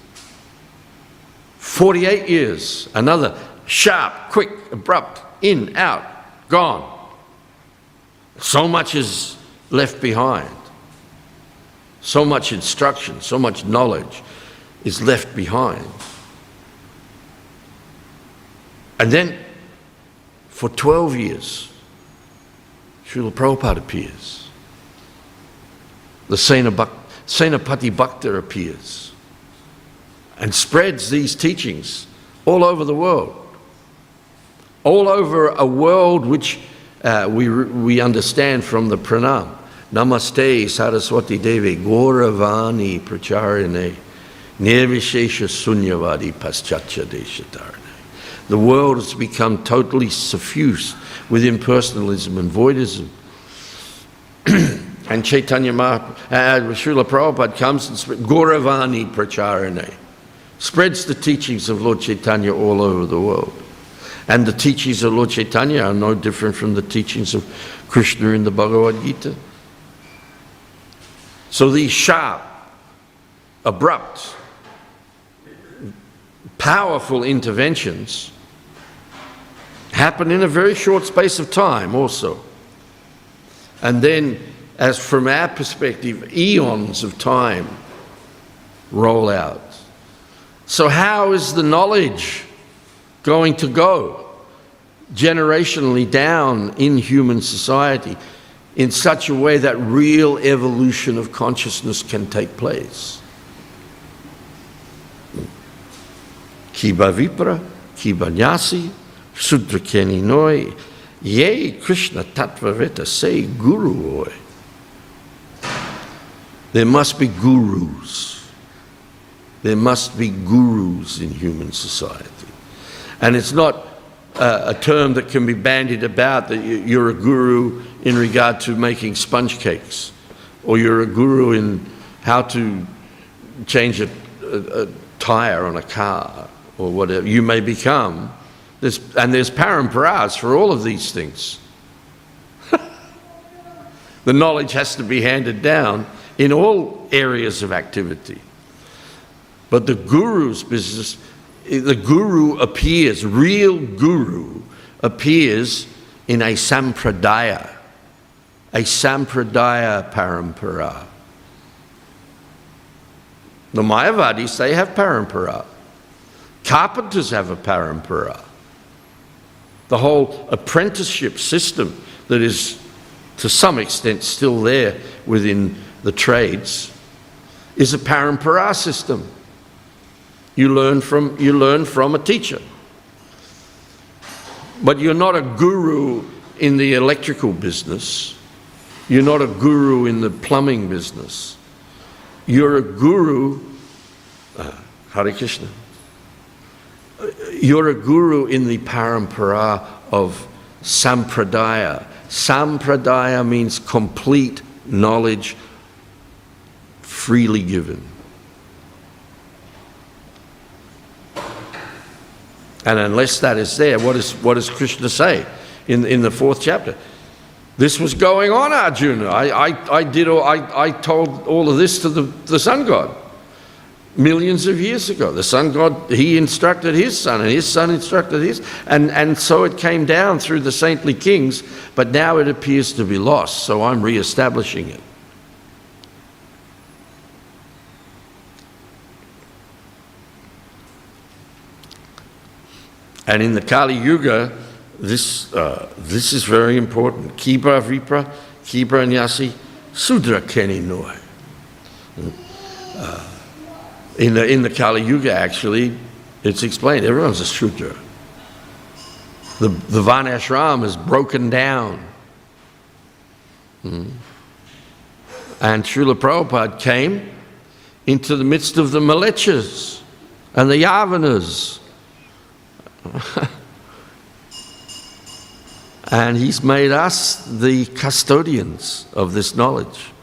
48 years, another sharp, quick, abrupt, in, out, gone. So much is left behind. So much instruction, so much knowledge is left behind. And then for 12 years, Srila Prabhupada appears. The Senapati Bhakta appears and spreads these teachings all over the world. All over a world which uh, we, we understand from the pranam. Namaste Saraswati Devi Gauravani Pracharine Nirvishesha Sunyavadi. The world has become totally suffused with impersonalism and voidism. and Chaitanya Mahaprabhu, uh, Srila Prabhupada comes and spreads Gauravani Pracharane, spreads the teachings of Lord Chaitanya all over the world. And the teachings of Lord Chaitanya are no different from the teachings of Krishna in the Bhagavad Gita. So these sharp, abrupt, powerful interventions happen in a very short space of time also. And then, as from our perspective, eons of time roll out. So, how is the knowledge going to go generationally down in human society in such a way that real evolution of consciousness can take place? Kiba Vipra, Kiba Nyasi, Sudra Keni Noi, Ye Krishna say Guru Oi. There must be gurus. There must be gurus in human society. And it's not uh, a term that can be bandied about that you- you're a guru in regard to making sponge cakes, or you're a guru in how to change a, a, a tire on a car, or whatever you may become. There's, and there's paramparas for all of these things. the knowledge has to be handed down in all areas of activity. But the guru's business, the guru appears, real guru appears in a sampradaya, a sampradaya parampara. The Mayavadis, they have parampara. Carpenters have a parampara. The whole apprenticeship system that is to some extent still there within the trades is a parampara system. You learn from, you learn from a teacher. But you're not a guru in the electrical business. You're not a guru in the plumbing business. You're a guru, uh, Hare Krishna. You're a guru in the parampara of sampradaya. Sampradaya means complete knowledge freely given. And unless that is there, what, is, what does Krishna say in, in the fourth chapter? This was going on, Arjuna. I, I, I, did all, I, I told all of this to the, the sun god millions of years ago. The sun god, he instructed his son, and his son instructed his. And, and so it came down through the saintly kings, but now it appears to be lost, so I'm re establishing it. And in the Kali Yuga, this, uh, this is very important. Kibra Vipra, Kibra Nyasi, Sudra Keni Noi. Uh, in, the, in the Kali Yuga, actually, it's explained everyone's a Shudra. The, the Varnashram is broken down. Mm. And Srila Prabhupada came into the midst of the Mlecchas and the Yavanas. and he's made us the custodians of this knowledge.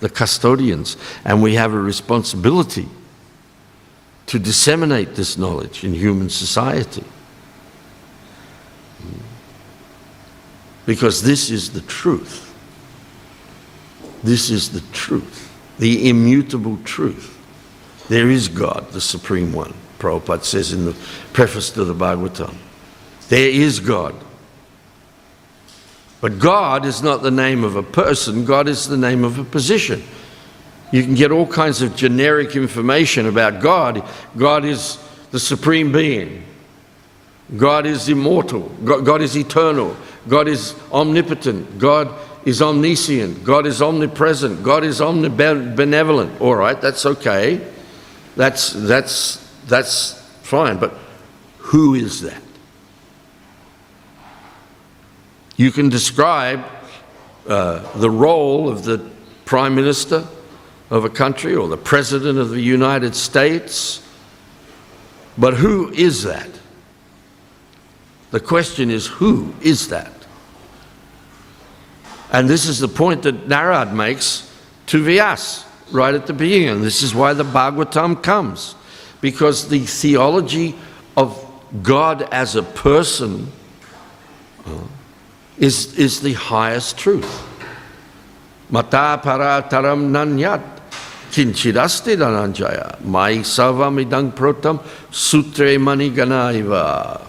The custodians. And we have a responsibility to disseminate this knowledge in human society. Because this is the truth. This is the truth, the immutable truth. There is God, the Supreme One, Prabhupada says in the preface to the Bhagavatam. There is God. But God is not the name of a person, God is the name of a position. You can get all kinds of generic information about God. God is the supreme being. God is immortal. God, God is eternal. God is omnipotent. God is omniscient. God is omnipresent. God is omnibenevolent. All right, that's okay. That's, that's, that's fine. But who is that? You can describe uh, the role of the prime minister of a country or the president of the United States, but who is that? The question is, who is that? And this is the point that Narad makes to Vyas right at the beginning. And this is why the Bhagavatam comes, because the theology of God as a person uh, is, is the highest truth. Mata para taram nanyat kinchidaste dananjaya mai savam idang protam sutre maniganaiva.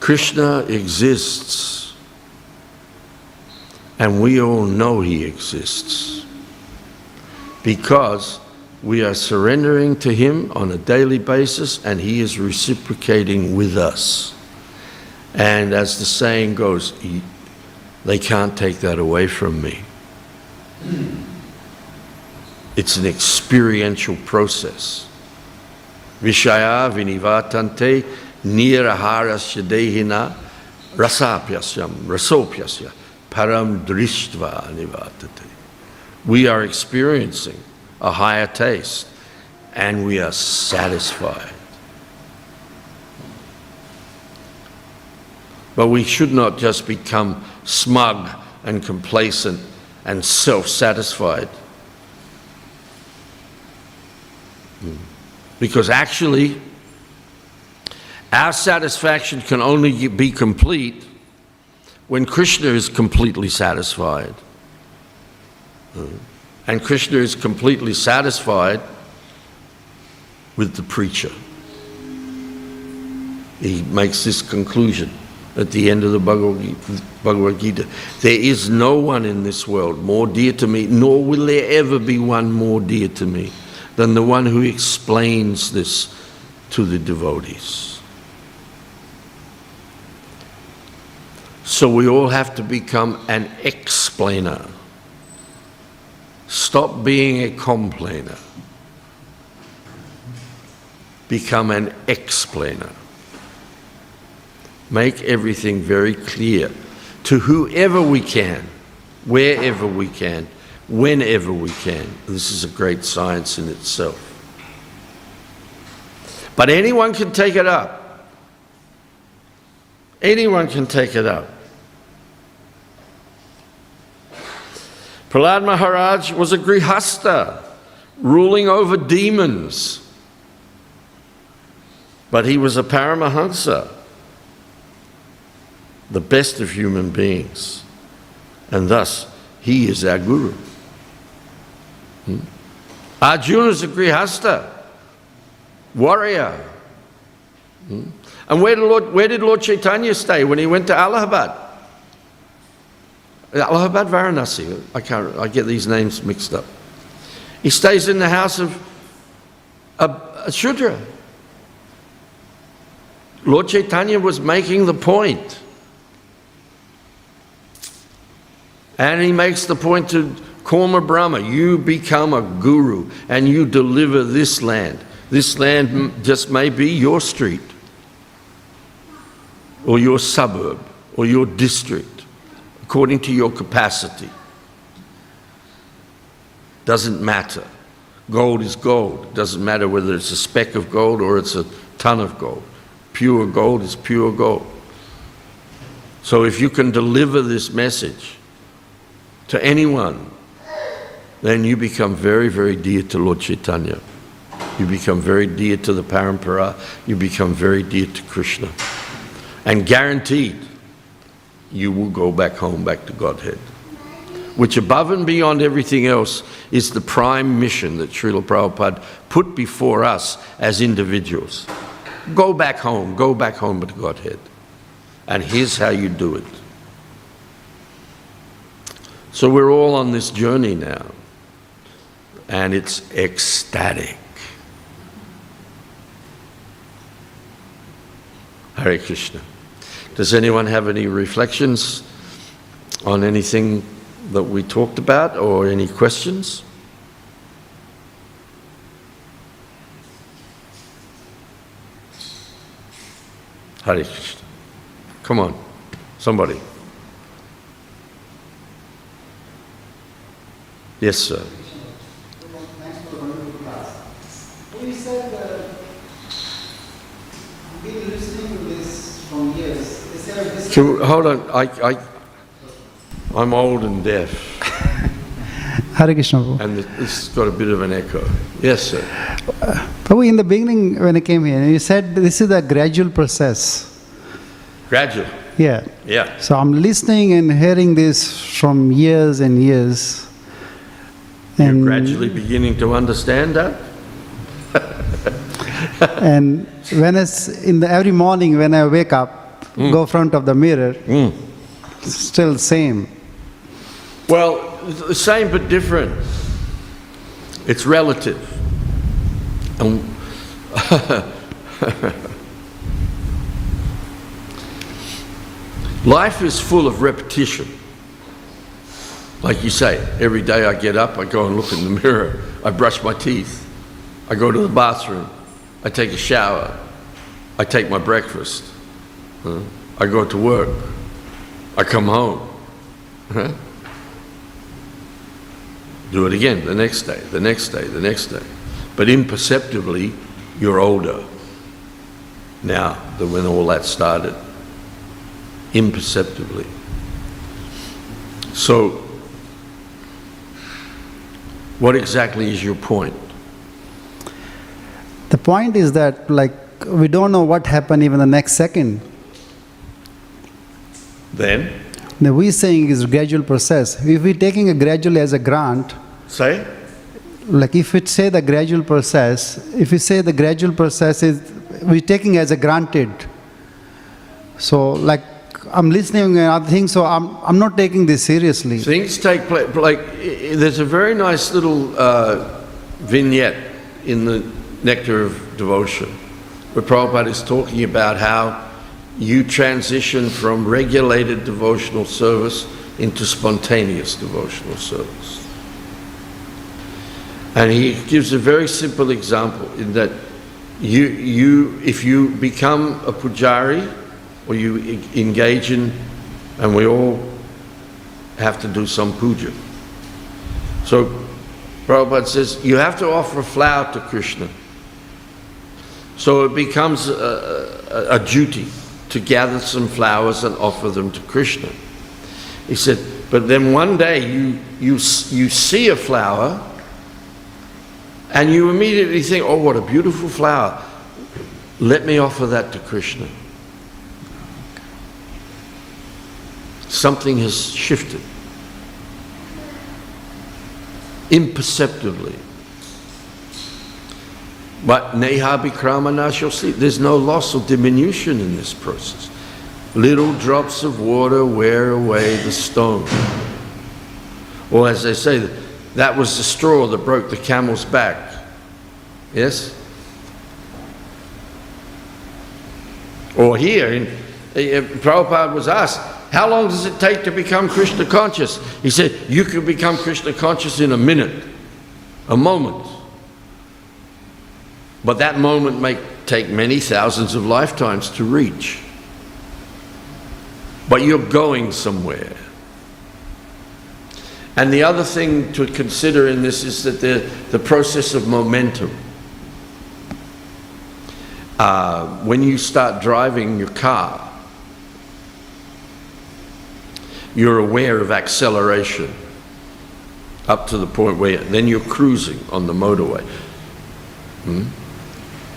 Krishna exists, and we all know he exists because we are surrendering to him on a daily basis and he is reciprocating with us. And as the saying goes, they can't take that away from me. It's an experiential process. Vishaya vinivatante niraharasya rasapyasyam rasopyasya param drishtva nivatate. We are experiencing a higher taste and we are satisfied. But we should not just become smug and complacent and self satisfied. Because actually, our satisfaction can only be complete when Krishna is completely satisfied. And Krishna is completely satisfied with the preacher. He makes this conclusion at the end of the Bhagavad Gita. There is no one in this world more dear to me, nor will there ever be one more dear to me than the one who explains this to the devotees. So we all have to become an explainer. Stop being a complainer. Become an explainer. Make everything very clear to whoever we can, wherever we can, whenever we can. This is a great science in itself. But anyone can take it up. Anyone can take it up. Prahlad Maharaj was a grihasta, ruling over demons. But he was a paramahansa, the best of human beings. And thus, he is our guru. Hmm? Arjuna is a grihasta, warrior. Hmm? And where did, Lord, where did Lord Chaitanya stay when he went to Allahabad? Allahabad Varanasi, I can't, I get these names mixed up. He stays in the house of a, a Shudra. Lord Chaitanya was making the point. And he makes the point to Kurma Brahma you become a guru and you deliver this land. This land just may be your street, or your suburb, or your district, according to your capacity. Doesn't matter. Gold is gold. Doesn't matter whether it's a speck of gold or it's a ton of gold. Pure gold is pure gold. So if you can deliver this message to anyone, then you become very, very dear to Lord Chaitanya. You become very dear to the Parampara. You become very dear to Krishna. And guaranteed, you will go back home, back to Godhead. Which, above and beyond everything else, is the prime mission that Srila Prabhupada put before us as individuals. Go back home, go back home to Godhead. And here's how you do it. So we're all on this journey now, and it's ecstatic. Hare Krishna. Does anyone have any reflections on anything that we talked about or any questions? Hare. Come on, somebody. Yes, sir. Thanks for a wonderful class. You said uh, I've been listening to this from years. Is there a distinct- Can hold on, I, I, I'm old and deaf, Hare Krishna Prabhu. and this has got a bit of an echo. Yes, sir. Prabhu, in the beginning when I came here, you said this is a gradual process. Gradual. Yeah. Yeah. So I'm listening and hearing this from years and years. You're And, gradually beginning to understand that? and when it's in the, every morning when I wake up, Hmm. go front of the mirror, hmm. still same. Well, the same but different. It's relative. And Life is full of repetition. Like you say, every day I get up, I go and look in the mirror, I brush my teeth, I go to the bathroom, I take a shower, I take my breakfast, huh? I go to work, I come home. huh? Do it again the next day, the next day, the next day. But imperceptibly, you're older now than when all that started. Imperceptibly. So, what exactly is your point? The point is that like we don't know what happened even the next second. Then, The we saying is gradual process. If we're taking a gradual as a grant, say, like if it say the gradual process, if we say the gradual process is we're taking as a granted. So like I'm listening and other things, so I'm I'm not taking this seriously. Things take place, like, there's a very nice little uh, vignette in the Nectar of Devotion where Prabhupada is talking about how you transition from regulated devotional service into spontaneous devotional service. And he gives a very simple example in that you, you, if you become a pujari or you engage in, and we all have to do some puja. So Prabhupada says you have to offer a flower to Krishna. So it becomes a, a, a duty to gather some flowers and offer them to Krishna. He said, but then one day you, you, you see a flower and you immediately think, oh, what a beautiful flower. Let me offer that to Krishna. Something has shifted imperceptibly. But neha bikramana see. There's no loss or diminution in this process. Little drops of water wear away the stone. Or as they say, that was the straw that broke the camel's back. Yes? Or here, in, eh, Prabhupada was asked, how long does it take to become Krishna conscious? He said, you can become Krishna conscious in a minute, a moment. But that moment may take many thousands of lifetimes to reach. But you're going somewhere. And the other thing to consider in this is that the, the process of momentum. Uh, when you start driving your car, you're aware of acceleration up to the point where then you're cruising on the motorway. Hmm?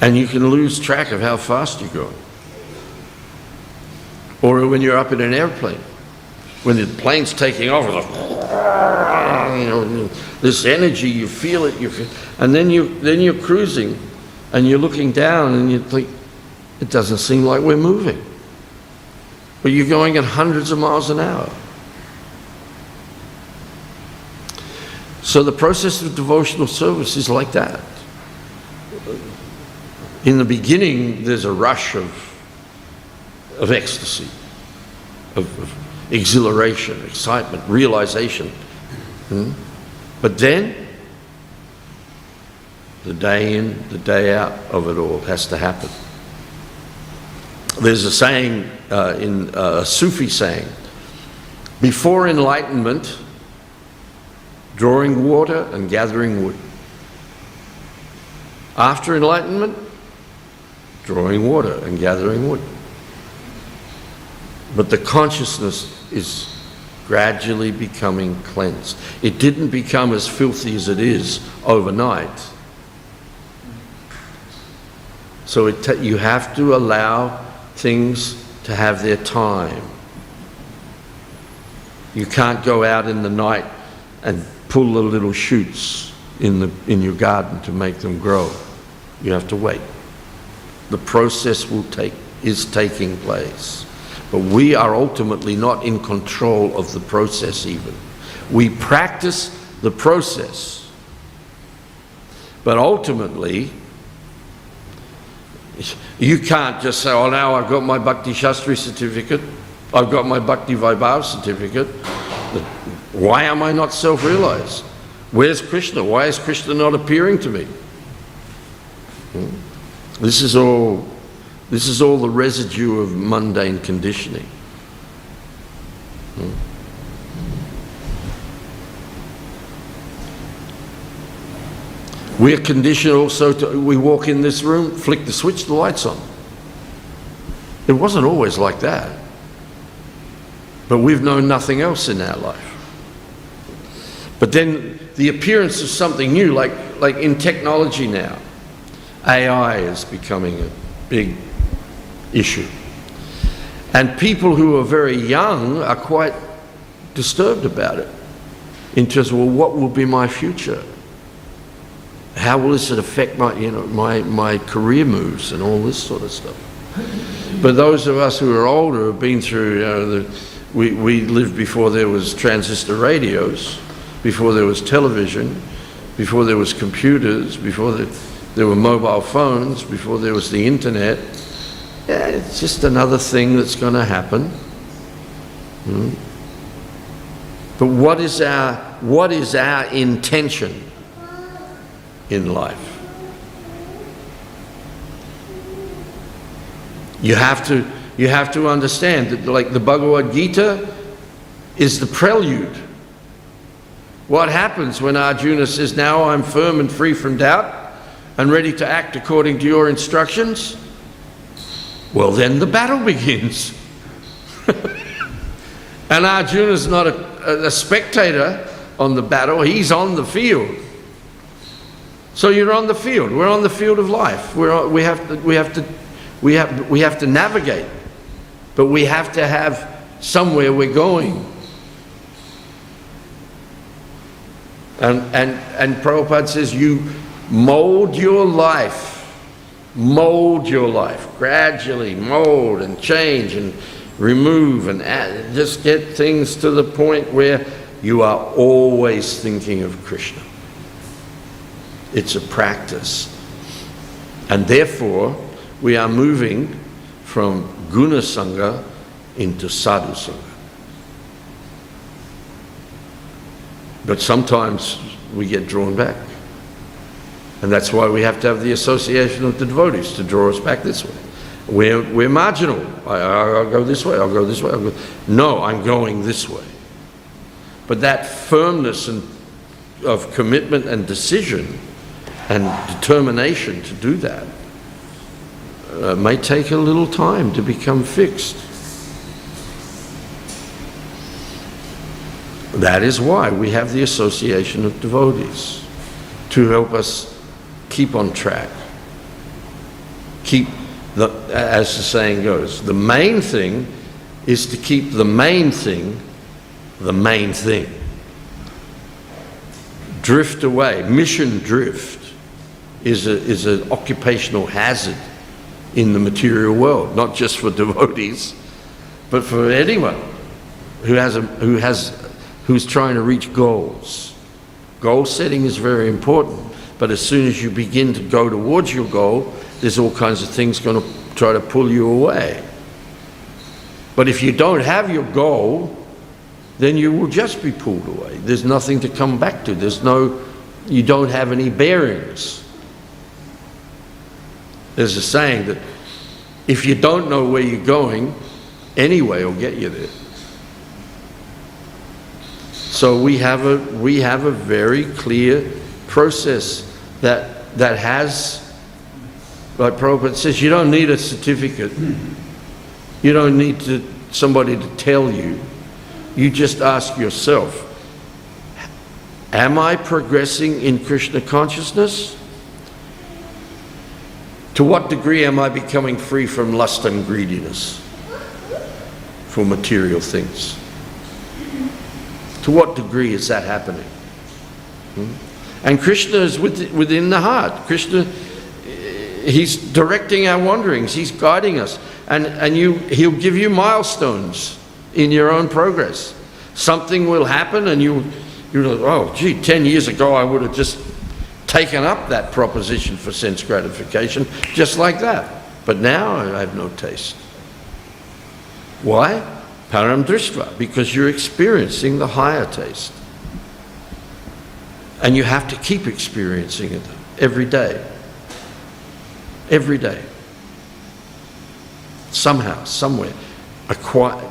And you can lose track of how fast you're going. Or when you're up in an airplane, when the plane's taking off, you know, this energy, you feel it, you feel, and then you then you're cruising, and you're looking down, and you think, it doesn't seem like we're moving, but you're going at hundreds of miles an hour. So the process of devotional service is like that. In the beginning, there's a rush of, of ecstasy, of, of exhilaration, excitement, realization. Hmm? But then, the day in, the day out of it all has to happen. There's a saying uh, in uh, a Sufi saying, before enlightenment, drawing water and gathering wood. After enlightenment, drawing water and gathering wood. But the consciousness is gradually becoming cleansed. It didn't become as filthy as it is overnight. So you have to allow things to have their time. You can't go out in the night and pull the little shoots in, the, in your garden to make them grow. You have to wait. The process will take, is taking place. But we are ultimately not in control of the process even. We practice the process. But ultimately, you can't just say, oh, now I've got my Bhakti Shastri certificate, I've got my Bhakti Vaibhav certificate. Why am I not self realized? Where's Krishna? Why is Krishna not appearing to me? This is all this is all the residue of mundane conditioning. Hmm? We're conditioned also to, we walk in this room, flick the switch, the light's on. It wasn't always like that. But we've known nothing else in our life. But then the appearance of something new, like, like in technology now, AI is becoming a big issue. And people who are very young are quite disturbed about it in terms of, well, what will be my future? How will this affect my, you know, my, my career moves and all this sort of stuff? But those of us who are older have been through, you know, the, we, we lived before there was transistor radios, before there was television, before there was computers, before there, there were mobile phones, before there was the internet. Yeah, it's just another thing that's going to happen. Hmm? But what is our what is our intention in life? You have to you have to understand that like the Bhagavad Gita is the prelude. What happens when Arjuna says, Now I'm firm and free from doubt and ready to act according to your instructions? Well, then the battle begins. and Arjuna's not a, a spectator on the battle, he's on the field. So you're on the field. We're on the field of life. We're, we, have to, we, have to, we, have, we have to navigate, but we have to have somewhere we're going. And, and, and Prabhupada says, you mold your life, mold your life, gradually mold and change and remove and add, just get things to the point where you are always thinking of Krishna. It's a practice. And therefore, we are moving from guna sangha into sadhu sangha. But sometimes we get drawn back. And that's why we have to have the association of the devotees to draw us back this way. We're, we're marginal. I, I- I'll go this way, I'll go this way. Go. No, I'm going this way. But that firmness and, of commitment and decision and determination to do that uh, may take a little time to become fixed. That is why we have the association of devotees to help us keep on track. Keep the, as the saying goes, the main thing is to keep the main thing the main thing. Drift away, mission drift is, a, is an occupational hazard in the material world, not just for devotees, but for anyone who has, a, who has, who's trying to reach goals. Goal setting is very important, but as soon as you begin to go towards your goal, there's all kinds of things going to try to pull you away. But if you don't have your goal, then you will just be pulled away. There's nothing to come back to. There's no, you don't have any bearings. There's a saying that if you don't know where you're going, anyway will get you there. So we have a, we have a very clear process that, that has, like Prabhupada says, you don't need a certificate. You don't need to, somebody to tell you. You just ask yourself, am I progressing in Krishna consciousness? To what degree am I becoming free from lust and greediness for material things? To what degree is that happening? Hmm? And Krishna is with- within the heart. Krishna, He's directing our wanderings, He's guiding us. And, and you, He'll give you milestones in your own progress. Something will happen and you, you're like, oh, gee, 10 years ago I would have just taken up that proposition for sense gratification, just like that. But now I have no taste. Why? Param Drishtva, because you're experiencing the higher taste. And you have to keep experiencing it every day. Every day. Somehow, somewhere, acquire,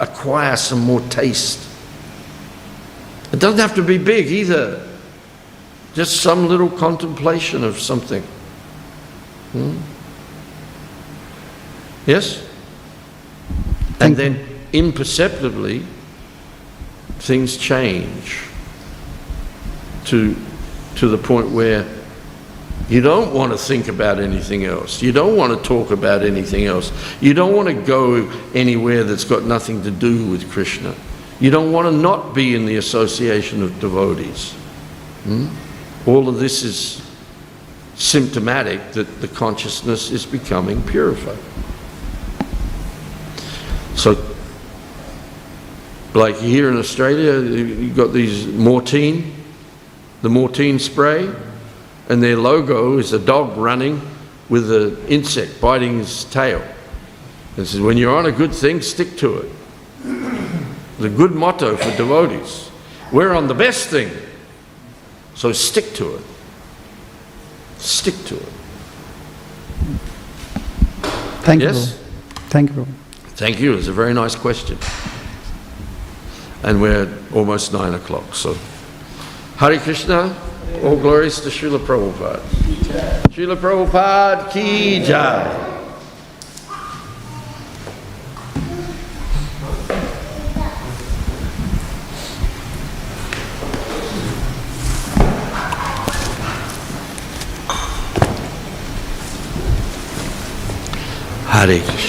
acquire some more taste. It doesn't have to be big either. Just some little contemplation of something. Hmm? Yes? And then imperceptibly, things change to, to the point where you don't want to think about anything else. You don't want to talk about anything else. You don't want to go anywhere that's got nothing to do with Krishna. You don't want to not be in the association of devotees. Hmm? All of this is symptomatic that the consciousness is becoming purified. So, like here in Australia, you've got these Mortein, the Mortein spray, and their logo is a dog running with an insect biting his tail. And says, when you're on a good thing, stick to it. The good motto for devotees. We're on the best thing, so stick to it. Stick to it. Thank you. Yes? Prabhu. Thank you. Thank you. It's a very nice question. And we're almost nine o'clock, so. Hare Krishna, all glories to Srila Prabhupada. Srila Prabhupada ki jai. Hare Krishna.